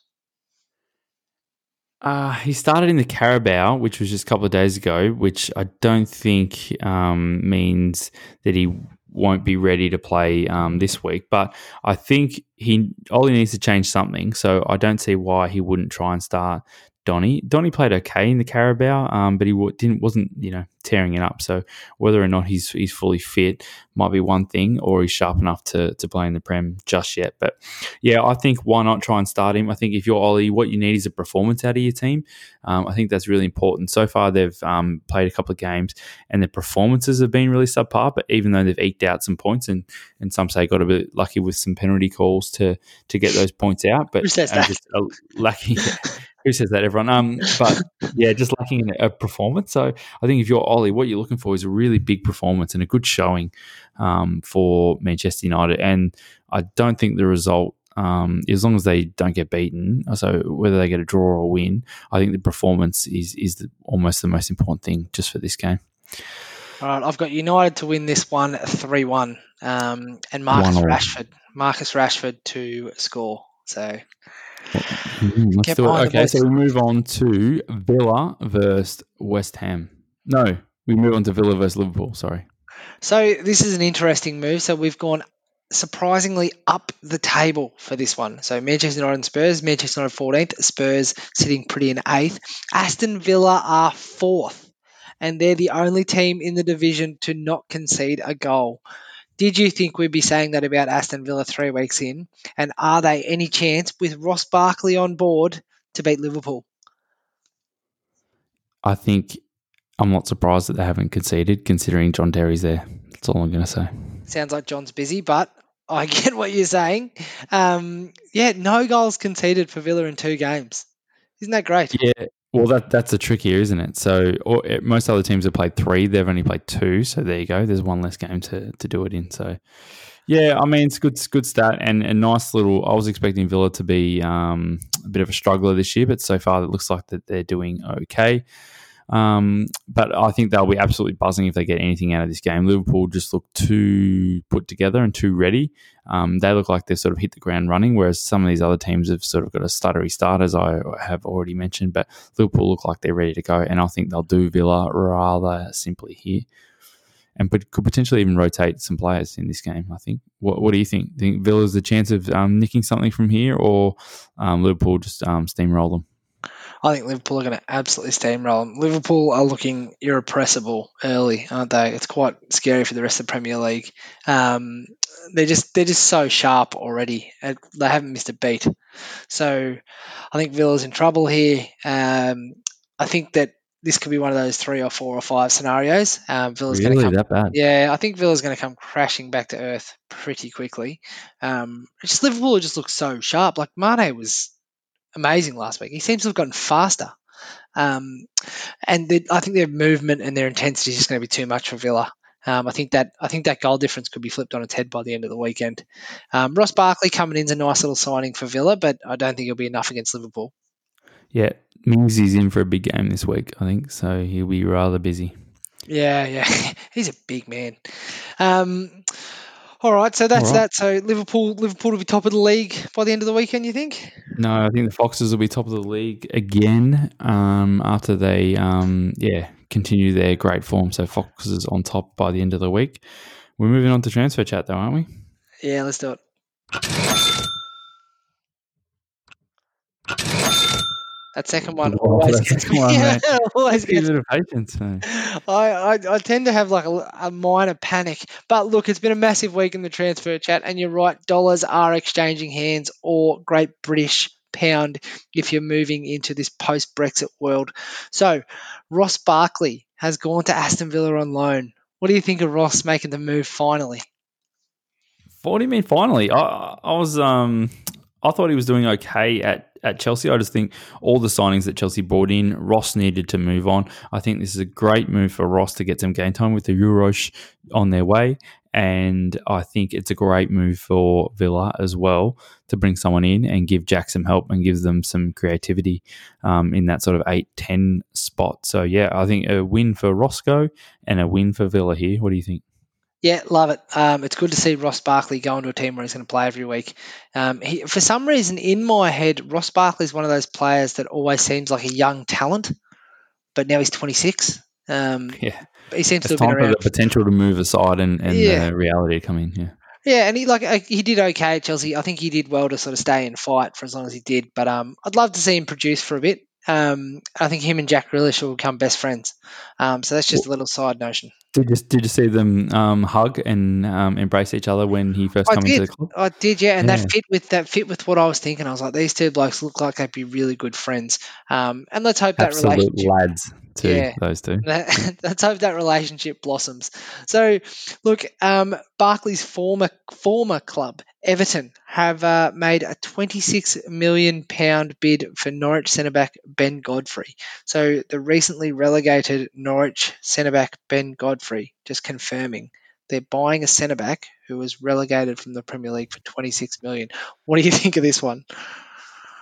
Uh, he started in the Carabao, which was just a couple of days ago, which I don't think um, means that he won't be ready to play um, this week. But I think he Ollie needs to change something. So I don't see why he wouldn't try and start Donny. Donny played okay in the Carabao, um, but he didn't wasn't you know tearing it up. So whether or not he's he's fully fit might be one thing, or he's sharp enough to to play in the Prem just yet. But yeah, I think why not try and start him? I think if you're Ollie, what you need is a performance out of your team. Um, I think that's really important. So far, they've um, played a couple of games, and their performances have been really subpar. But even though they've eked out some points, and and some say got a bit lucky with some penalty calls to to get those points out, but Who says that? just uh, lucky. Who says that, everyone? Um, but yeah, just lacking a performance. So I think if you're Ollie, what you're looking for is a really big performance and a good showing um, for Manchester United. And I don't think the result, um, as long as they don't get beaten, so whether they get a draw or a win, I think the performance is is the, almost the most important thing just for this game. All right, I've got United to win this one 3 1. Um, and Marcus One. Rashford. Marcus Rashford to score. So it. Okay, so we move on to Villa versus West Ham. No, we move on to Villa versus Liverpool. Sorry. So this is an interesting move. So we've gone surprisingly up the table for this one. So Manchester United and Spurs, Manchester United 14th, Spurs sitting pretty in eighth. Aston Villa are fourth, and they're the only team in the division to not concede a goal. Did you think we'd be saying that about Aston Villa three weeks in? And are they any chance with Ross Barkley on board to beat Liverpool? I think I'm not surprised that they haven't conceded, considering John Terry's there. That's all I'm going to say. Sounds like John's busy, but I get what you're saying. Um, yeah, no goals conceded for Villa in two games. Isn't that great? Yeah. Well, that that's the trick here, isn't it? So, or, eh, most other teams have played three; they've only played two. So there you go. There's one less game to, to do it in. So, yeah, I mean, it's good, it's good stat and a nice little. I was expecting Villa to be um, a bit of a struggler this year, but so far it looks like that they're doing okay. Um, but I think they'll be absolutely buzzing if they get anything out of this game. Liverpool just look too put together and too ready. Um, they look like they've sort of hit the ground running, whereas some of these other teams have sort of got a stuttery start, as I have already mentioned. But Liverpool look like they're ready to go, and I think they'll do Villa rather simply here, and could potentially even rotate some players in this game. I think. What, what do you think? Think Villa's the chance of um, nicking something from here, or um, Liverpool just um, steamroll them? I think Liverpool are going to absolutely steamroll them. Liverpool are looking irrepressible early, aren't they? It's quite scary for the rest of the Premier League. Um, they're just they're just so sharp already. They haven't missed a beat. So I think Villa's in trouble here. Um, I think that this could be one of those three or four or five scenarios. Um, Villa's going to Really, come that bad? Yeah, I think Villa's going to come crashing back to earth pretty quickly. Um, just Liverpool just looks so sharp. Like Mane was amazing last week. He seems to have gotten faster. Um, and the, I think their movement and their intensity is just going to be too much for Villa. Um, I think that I think that goal difference could be flipped on its head by the end of the weekend. Um, Ross Barkley coming in is a nice little signing for Villa, but I don't think it'll be enough against Liverpool. Yeah, Mings is in for a big game this week, I think, so he'll be rather busy. Yeah, yeah, he's a big man. Um, all right, so that's right. that. So Liverpool, Liverpool will be top of the league by the end of the weekend. You think? No, I think the Foxes will be top of the league again um, after they, um, yeah, continue their great form. So Foxes on top by the end of the week. We're moving on to transfer chat, though, aren't we? Yeah, let's do it. That second one Oh, always gets second one, yeah, mate. always Give gets it a patience. mate. I, I, I tend to have like a, a minor panic. But look, it's been a massive week in the transfer chat, and you're right, dollars are exchanging hands or Great British pound if you're moving into this post Brexit world. So, Ross Barkley has gone to Aston Villa on loan. What do you think of Ross making the move finally? What do you mean finally? I, I was um I thought he was doing okay at, at Chelsea. I just think all the signings that Chelsea brought in, Ross needed to move on. I think this is a great move for Ross to get some game time with the Euros on their way. And I think it's a great move for Villa as well to bring someone in and give Jack some help and give them some creativity um, in that sort of 8 10 spot. So, yeah, I think a win for Roscoe and a win for Villa here. What do you think? Yeah, love it. Um, it's good to see Ross Barkley going to a team where he's going to play every week. Um, he, for some reason, in my head, Ross Barkley is one of those players that always seems like a young talent, but now he's 26. Um, Yeah, he seems it's to have been time for around. the potential to move aside and, and Yeah. the reality to come in. Yeah. Yeah, and he like uh, he did okay at Chelsea. I think he did well to sort of stay and fight for as long as he did. But um, I'd love to see him produce for a bit. Um, I think him and Jack Grealish will become best friends. Um, so that's just a little side notion. Did you did you see them um, hug and um, embrace each other when he first I came into the club? I did, yeah, and Yeah. that fit with that fit with what I was thinking. I was like, these two blokes look like they'd be really good friends. Um, and let's hope that Absolute relationship lads, Yeah. Those two. Let's hope that relationship blossoms. So, look, um, Barkley's former former club, Everton, have uh, made a 26 million pound bid for Norwich centre back Ben Godfrey. So, the recently relegated Norwich centre back Ben Godfrey, just confirming they're buying a centre back who was relegated from the Premier League for 26 million. What do you think of this one?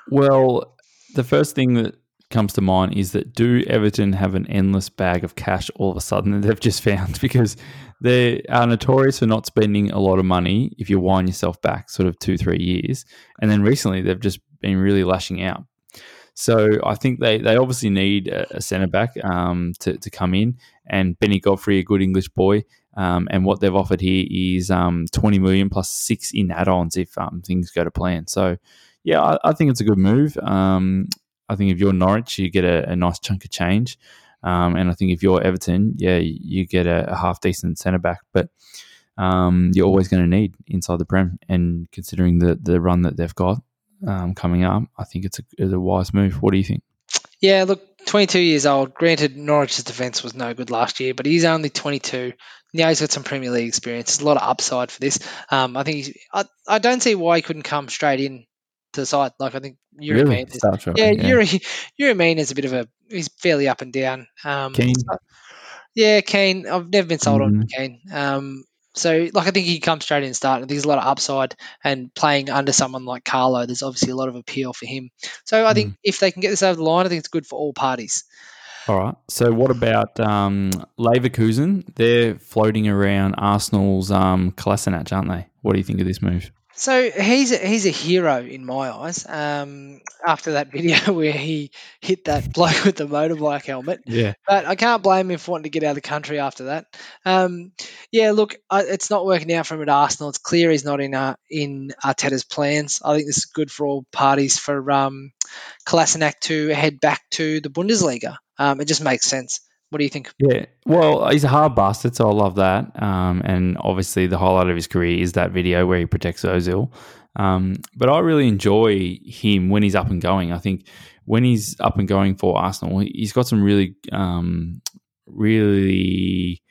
Well, the first thing that comes to mind is that do Everton have an endless bag of cash all of a sudden that they've just found because they are notorious for not spending a lot of money if you wind yourself back sort of two, three years. And then recently they've just been really lashing out. So I think they, they obviously need a, centre back um, to, to come in and Benny Godfrey, a good English boy. Um, and what they've offered here is um, 20 million plus six in add-ons if um, things go to plan. So yeah, I, I think it's a good move. Um, I think if you're Norwich, you get a, a nice chunk of change. Um, and I think if you're Everton, yeah, you, get a, a half decent centre back. But um, you're always going to need inside the Prem. And considering the, the run that they've got um, coming up, I think it's a, it's a wise move. What do you think? Yeah, look, 22 years old. Granted, Norwich's defence was no good last year, but he's only 22. Now he's got some Premier League experience. There's a lot of upside for this. Um, I think I, I don't see why he couldn't come straight in to the side. Like I think Yuri really? Is- right, yeah, Yuri Yerry Mina is a bit of a he's fairly up and down. Um, so- yeah, Keane. I've never been sold on Mhm. Keane. Um, so like I think he comes straight in and start. I think there's a lot of upside and playing under someone like Carlo, there's obviously a lot of appeal for him. So I think Mm. if they can get this over the line, I think it's good for all parties. All right. So what about um, Leverkusen? They're floating around Arsenal's um, Kolasinac, aren't they? What do you think of this move? So he's a, he's a hero in my eyes. Um, after that video where he hit that bloke with the motorbike helmet, Yeah. but I can't blame him for wanting to get out of the country after that. Um, yeah, look, uh, it's not working out for him at Arsenal. It's clear he's not in uh, in Arteta's plans. I think this is good for all parties for um, Kolasinac to head back to the Bundesliga. Um, it just makes sense. What do you think? Yeah, well, he's a hard bastard, so I love that. Um, and obviously, the highlight of his career is that video where he protects Ozil. Um, but I really enjoy him when he's up and going. I think when he's up and going for Arsenal, he's got some really, um, really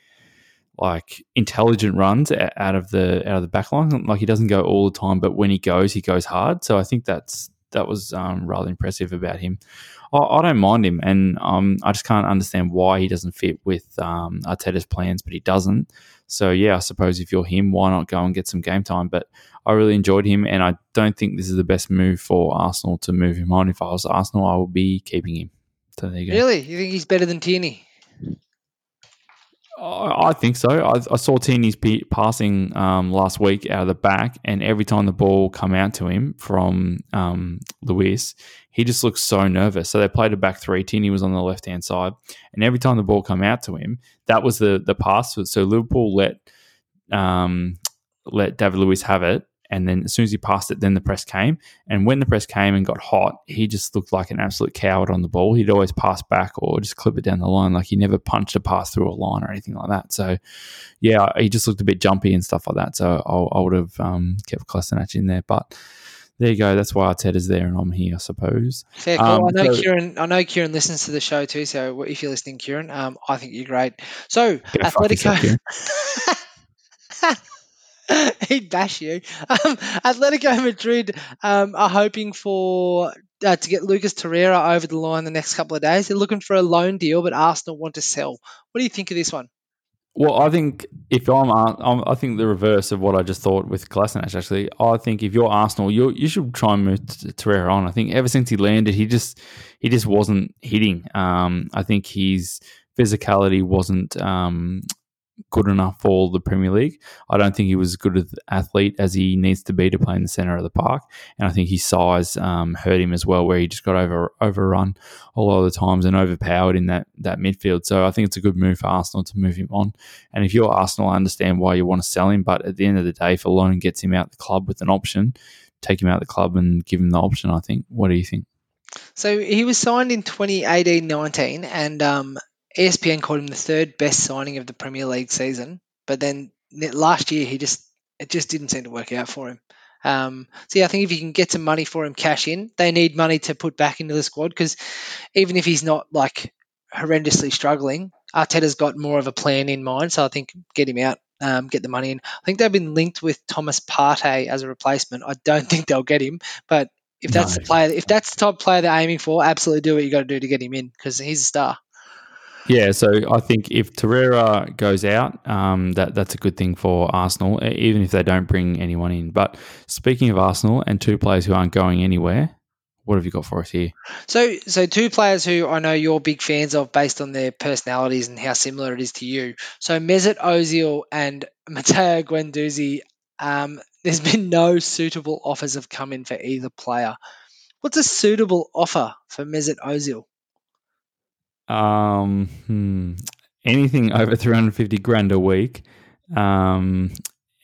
like intelligent runs out of the out of the back line. Like he doesn't go all the time, but when he goes, he goes hard. So I think that's that was um, rather impressive about him. I, I don't mind him, and um, I just can't understand why he doesn't fit with um, Arteta's plans, but he doesn't. So yeah, I suppose if you're him, why not go and get some game time? But I really enjoyed him, and I don't think this is the best move for Arsenal to move him on. If I was Arsenal, I would be keeping him. So there you go. Really, you think he's better than Tierney? I think so. I, I saw Tierney's pe- passing um, last week out of the back, and every time the ball come out to him from um, he just looks so nervous. So they played a back three. Tini was on the left hand side, and every time the ball come out to him, that was the the pass. So Liverpool let um, let David Luiz have it, and then as soon as he passed it, then the press came. And when the press came and got hot, he just looked like an absolute coward on the ball. He'd always pass back or just clip it down the line. Like he never punched a pass through a line or anything like that. So, yeah, he just looked a bit jumpy and stuff like that. So I, I would have um, kept Kolasinac in there. But there you go. That's why Arteta's there and I'm here, I suppose. Fair call. Um, I know so- Kieran. I know Kieran listens to the show too. So if you're listening, Kieran, um, I think you're great. So Go fuck yourself, Atletico. He'd bash you. Um, Atletico Madrid um, are hoping for uh, to get Lucas Torreira over the line the next couple of days. They're looking for a loan deal, but Arsenal want to sell. What do you think of this one? Well, I think if I'm, I'm, I think the reverse of what I just thought with Kolasinac. Actually, I think if you're Arsenal, you you should try and move Torreira on. I think ever since he landed, he just he just wasn't hitting. Um, I think his physicality wasn't um, good enough for the Premier League. I don't think he was as good an athlete as he needs to be to play in the centre of the park, and I think his size um, hurt him as well, where he just got over overrun a lot of the times and overpowered in that that midfield. So I think it's a good move for Arsenal to move him on. And if you're Arsenal, I understand why you want to sell him, but at the end of the day, if a loan gets him out the club with an option, take him out the club and give him the option. I think. What do you think? So he was signed in 2018-19, and um, ESPN called him the third best signing of the Premier League season. But then last year, he just it just didn't seem to work out for him. Um, so yeah, I think if you can get some money for him, cash in. They need money to put back into the squad because even if he's not like horrendously struggling, Arteta's got more of a plan in mind. So I think get him out, um, get the money in. I think they've been linked with Thomas Partey as a replacement. I don't think they'll get him, but if that's no. the player, if that's the of player they're aiming for, absolutely do what you got to do to get him in because he's a star. Yeah, so I think if Torreira goes out, um, that that's a good thing for Arsenal, even if they don't bring anyone in. But speaking of Arsenal and two players who aren't going anywhere, what have you got for us here? So, so two players who I know you're big fans of based on their personalities and how similar it is to you. So Mesut Ozil and Matteo Guendouzi. Um, there's been no suitable offers have come in for either player. What's a suitable offer for Mesut Ozil? Um, hmm, anything over 350 grand a week, um,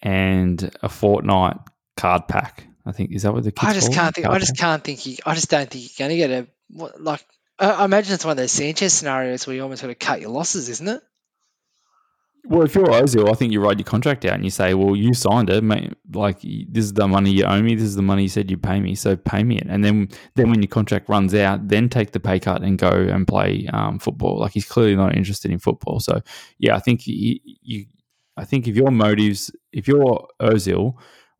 and a fortnight card pack. I think is that what the I just can't think. Card I just pack? can't think. You, I just don't think you're going to get a what, like. I imagine it's one of those Sanchez scenarios where you almost got to cut your losses, isn't it? Well, if you're Ozil, I think you write your contract out and you say, "Well, you signed it, mate. Like this is the money you owe me. This is the money you said you'd pay me. So pay me it." And then, then when your contract runs out, then take the pay cut and go and play um, football. Like he's clearly not interested in football. So yeah, I think you, you, I think if your motives, if you're Ozil,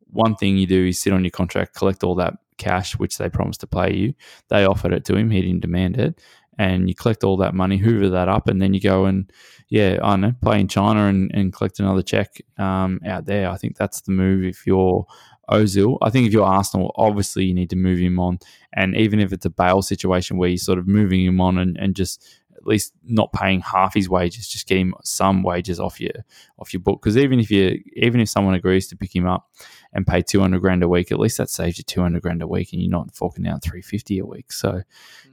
one thing you do is sit on your contract, collect all that cash, which they promised to pay you. They offered it to him. He didn't demand it, and you collect all that money, hoover that up, and then you go and yeah, I know, play in China and, and collect another check um, out there. I think that's the move if you're Ozil. I think if you're Arsenal, obviously you need to move him on. And even if it's a bail situation where you're sort of moving him on and, and just at least not paying half his wages, just getting some wages off your off your book. Because even if you even if someone agrees to pick him up and pay two hundred grand a week, at least that saves you two hundred grand a week, and you're not forking out three fifty a week. So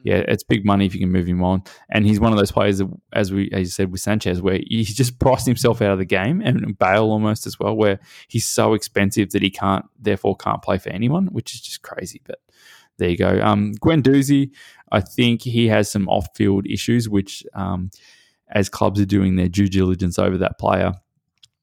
yeah, it's big money if you can move him on. And he's one of those players that, as we as you said with Sanchez, where he's just priced himself out of the game, and Bale almost as well, where he's so expensive that he can't, therefore, can't play for anyone, which is just crazy. But there you go. Um, Guendouzi, I think he has some off-field issues, which um, as clubs are doing their due diligence over that player.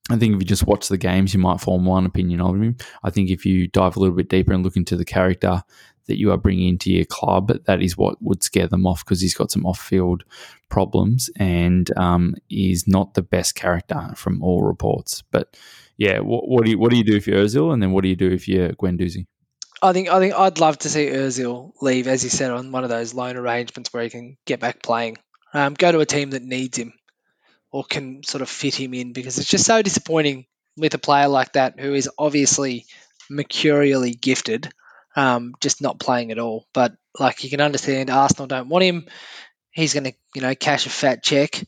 I think if you just watch the games, you might form one opinion of him. I think if you dive a little bit deeper and look into the character, that you are bringing into your club, that is what would scare them off because he's got some off field problems and um, is not the best character from all reports. But yeah, what, what, do you what do you do if you're Ozil, and then what do you do if you're Guendouzi? I think I think I'd love to see Ozil leave, as you said, on one of those loan arrangements where he can get back playing. Um, go to a team that needs him or can sort of fit him in because it's just so disappointing with a player like that who is obviously mercurially gifted um, just not playing at all. But like you can understand, Arsenal don't want him. He's going to, you know, cash a fat check.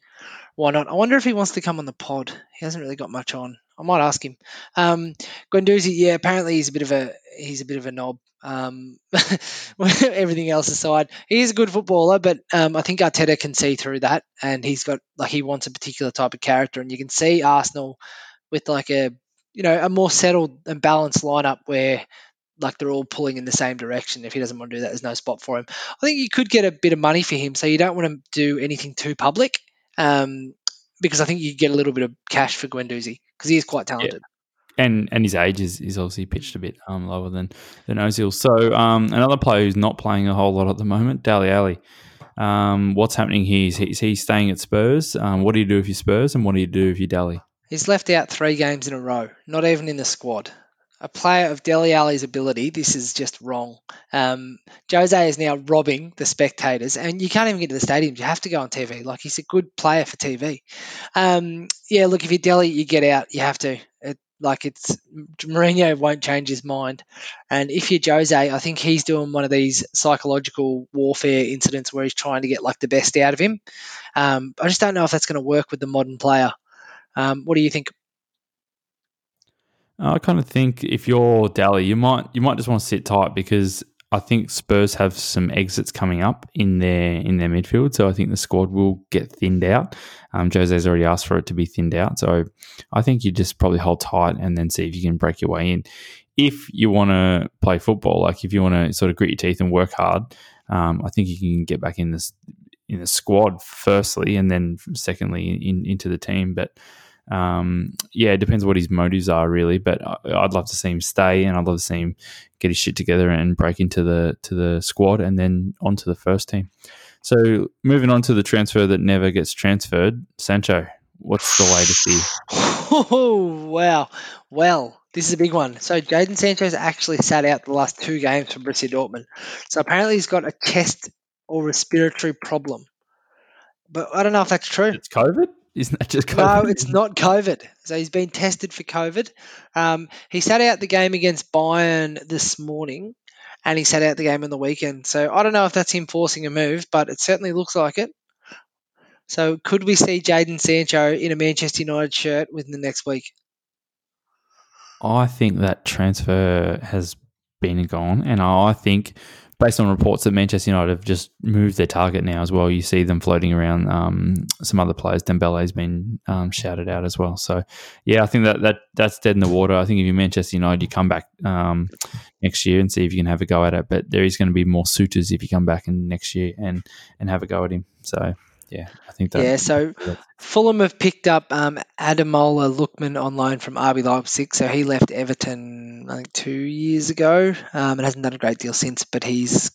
Why not? I wonder if he wants to come on the pod. He hasn't really got much on. I might ask him. Um, Guendouzi, yeah, apparently he's a bit of a he's a bit of a knob. Um, everything else aside, he is a good footballer, but um, I think Arteta can see through that, and he's got like he wants a particular type of character, and you can see Arsenal with like a you know a more settled and balanced lineup where like they're all pulling in the same direction. If he doesn't want to do that, there's no spot for him. I think you could get a bit of money for him, so you don't want to do anything too public, um, because I think you get a little bit of cash for Guendouzi because he is quite talented. Yeah. And and his age is, is obviously pitched a bit um, lower than than Ozil. So um, another player who's not playing a whole lot at the moment, Dele Alli. Um, what's happening here? Is he, is he staying at Spurs? Um, what do you do if you're Spurs, and what do you do if you're Dele? He's left out three games in a row, not even in the squad a player of Dele Alli's ability, this is just wrong. Um, Jose is now robbing the spectators, and you can't even get to the stadiums. You have to go on TV. Like he's a good player for TV. Um, yeah, look, if you're Dele, you get out. You have to. It, like it's Mourinho won't change his mind, and if you're Jose, I think he's doing one of these psychological warfare incidents where he's trying to get like the best out of him. Um, I just don't know if that's going to work with the modern player. Um, what do you think? I kind of think if you're Dele, you might you might just want to sit tight because I think Spurs have some exits coming up in their in their midfield, so I think the squad will get thinned out. Um, Jose's already asked for it to be thinned out, so I think you just probably hold tight and then see if you can break your way in. If you want to play football, like if you want to sort of grit your teeth and work hard, um, I think you can get back in this in the squad firstly, and then secondly in, into the team. But um, yeah, it depends what his motives are really. But I'd love to see him stay, and I'd love to see him get his shit together and break into the to the squad, and then onto the first team. So moving on to the transfer that never gets transferred, Sancho. What's the latest here? Oh wow! Well, this is a big one. So Jadon Sancho's actually sat out the last two games for Borussia Dortmund. So apparently he's got a chest or respiratory problem. But I don't know if that's true. It's COVID. Isn't that just COVID? No, it's not COVID. So he's been tested for COVID. Um, he sat out the game against Bayern this morning, and he sat out the game on the weekend. So I don't know if that's him forcing a move, but it certainly looks like it. So could we see Jadon Sancho in a Manchester United shirt within the next week? I think that transfer has been and gone, and I think based on reports that Manchester United have just moved their target now as well. You see them floating around um, some other players. Dembele's been um, shouted out as well. So yeah, I think that, that that's dead in the water. I think if you're Manchester United, you come back um, next year and see if you can have a go at it. But there is going to be more suitors if you come back in next year and and have a go at him. So yeah, I think that. Yeah, so Fulham have picked up um, Ademola Lookman on loan from RB Leipzig. So he left Everton, I think, two years ago um, and hasn't done a great deal since, but he's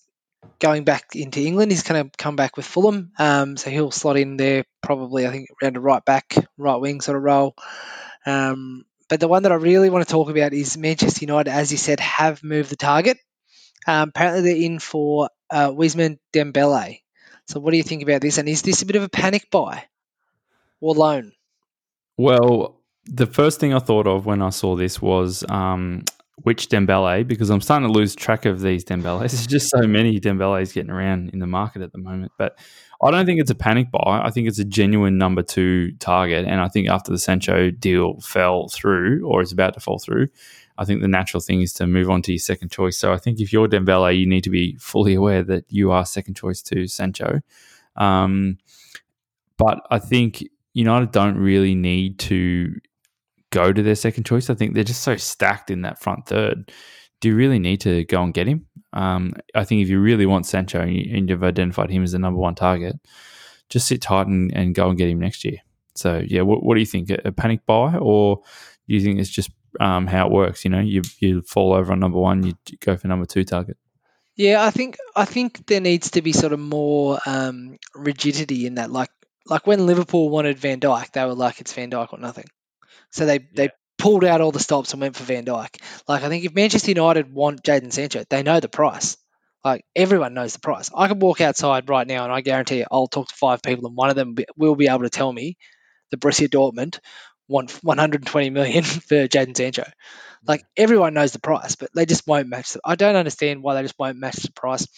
going back into England. He's going to come back with Fulham. Um, so he'll slot in there probably, I think, around a right back, right wing sort of role. Um, but the one that I really want to talk about is Manchester United, as you said, have moved the target. Um, apparently, they're in for uh, Dembele. So, what do you think about this? And is this a bit of a panic buy or loan? Well, the first thing I thought of when I saw this was um, which Dembele, because I'm starting to lose track of these Dembeles. There's just so many Dembele's getting around in the market at the moment. But I don't think it's a panic buy. I think it's a genuine number two target. And I think after the Sancho deal fell through or is about to fall through, I think the natural thing is to move on to your second choice. So I think if you're Dembele, you need to be fully aware that you are second choice to Sancho. Um, but I think United don't really need to go to their second choice. I think they're just so stacked in that front third. Do you really need to go and get him? Um, I think if you really want Sancho and, you, have identified him as the number one target, just sit tight and, and go and get him next year. So yeah, what, what do you think? A, a panic buy, or do you think it's just um, how it works. You know, you you fall over on number one, you go for number two target. Yeah, I think I think there needs to be sort of more um, rigidity in that. Like like when Liverpool wanted Van Dijk, they were like it's Van Dijk or nothing. So they yeah. they pulled out all the stops and went for Van Dijk. Like I think if Manchester United want Jadon Sancho, they know the price. Like everyone knows the price. I could walk outside right now and I guarantee you, I'll talk to five people and one of them will be able to tell me the Borussia Dortmund want 120 million for Jadon Sancho. Like everyone knows the price, but they just won't match. The, I don't understand why they just won't match the price.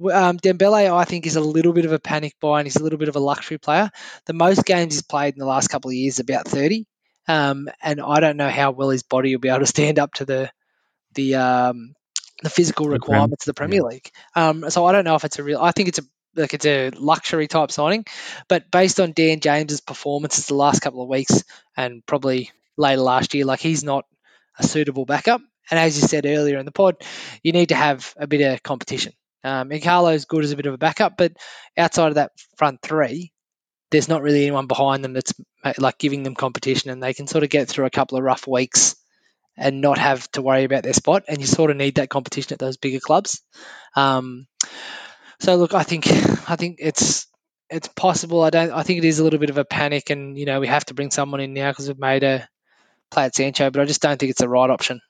Um, Dembele, I think, is a little bit of a panic buy and he's a little bit of a luxury player. The most games he's played in the last couple of years is about 30, um, and I don't know how well his body will be able to stand up to the the um, the physical requirements of the Premier League. Um, so I don't know if it's a real. I think it's a like it's a luxury type signing. But based on Dan James's performances the last couple of weeks and probably later last year, like he's not a suitable backup. And as you said earlier in the pod, you need to have a bit of competition. Um, Carlo's good as a bit of a backup, but outside of that front three, there's not really anyone behind them that's like giving them competition, and they can sort of get through a couple of rough weeks and not have to worry about their spot. And you sort of need that competition at those bigger clubs. Um, so look, I think I think it's it's possible. I don't. I think it is a little bit of a panic, and you know we have to bring someone in now because we've made a play at Sancho, but I just don't think it's the right option.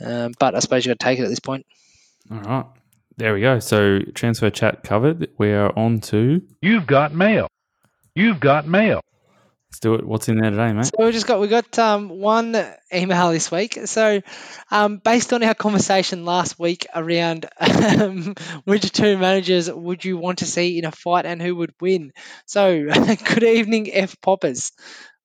Um, but I suppose you've got to take it at this point. All right, there we go. So transfer chat covered. We are on to you've got mail. You've got mail. Let's do it. What's in there today, mate? So we just got we got um, one email this week. So um, based on our conversation last week around um, which two managers would you want to see in a fight and who would win? So good evening, F Poppers.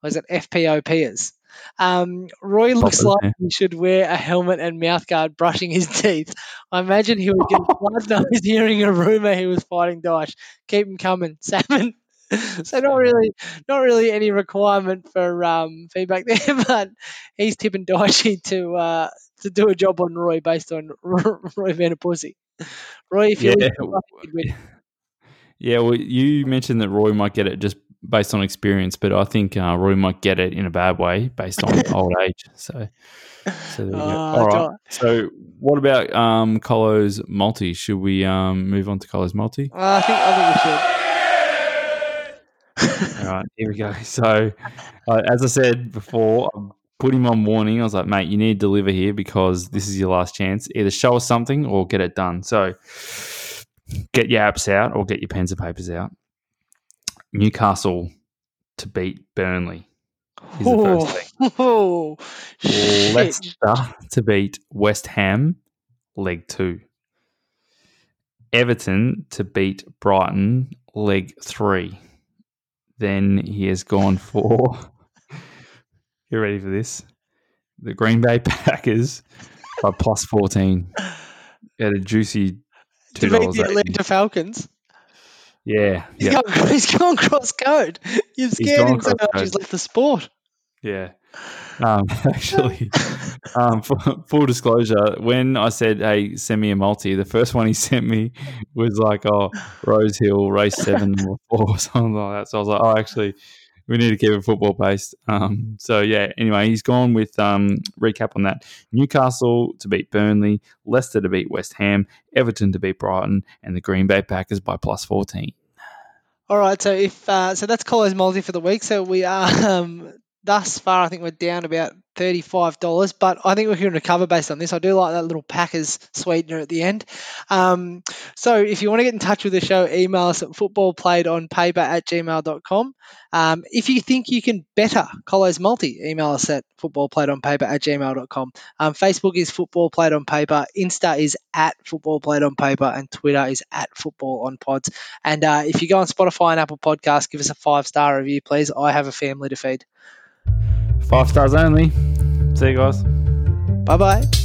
Or is it FPOPers? Um, Roy looks Proper, like yeah. he should wear a helmet and mouthguard brushing his teeth. I imagine he would get blood nose hearing a rumor he was fighting Dyche. Keep him coming, Salmon. so not really, not really any requirement for um, feedback there, but he's tipping Dyche to uh, to do a job on Roy based on Roy Vanderpussy. Roy, if you Yeah. Yeah, well, you mentioned that Roy might get it just based on experience, but I think uh, Roy might get it in a bad way based on old age. So, so there you go. Oh, All right. So, what about um, Colo's multi? Should we um, move on to Colo's multi? Uh, I think I think we should. All right, here we go. So, uh, as I said before, I put him on warning. I was like, mate, you need to deliver here because this is your last chance. Either show us something or get it done. So, get your apps out or get your pens and papers out. Newcastle to beat Burnley is the first thing. Oh. Leicester to beat West Ham, leg two. Everton to beat Brighton, leg three. Then he has gone for. You ready for this? The Green Bay Packers by plus 14 at a juicy two. to beat the Atlanta Falcons. Yeah, He's, yeah, gone, he's gone cross code. You've scared him so much he's left the sport. yeah. Um, actually, um, for, full disclosure, when I said, "Hey, send me a multi," the first one he sent me was like, "Oh, Rose Hill race seven number four or something like that." So I was like, "Oh, actually, we need to keep it football based." Um, so yeah. Anyway, he's gone with um, recap on that: Newcastle to beat Burnley, Leicester to beat West Ham, Everton to beat Brighton, and the Green Bay Packers by plus fourteen. All right, so if uh, so, that's Colo's multi for the week. So we are um, thus far, I think we're down about thirty-five dollars, but I think we can recover based on this. I do like that little Packers sweetener at the end. Um, so if you want to get in touch with the show, email us at footballplayedonpaper at gmail.com. Um, if you think you can better Colo's multi, email us at footballplayedonpaper at gmail.com. Um, Facebook is Football Played on Paper, Insta is at Football Played on Paper, and Twitter is at Football on Pods. And uh, if you go on Spotify and Apple Podcasts, give us a five star review, please. I have a family to feed. Five stars only. See you guys. Bye bye.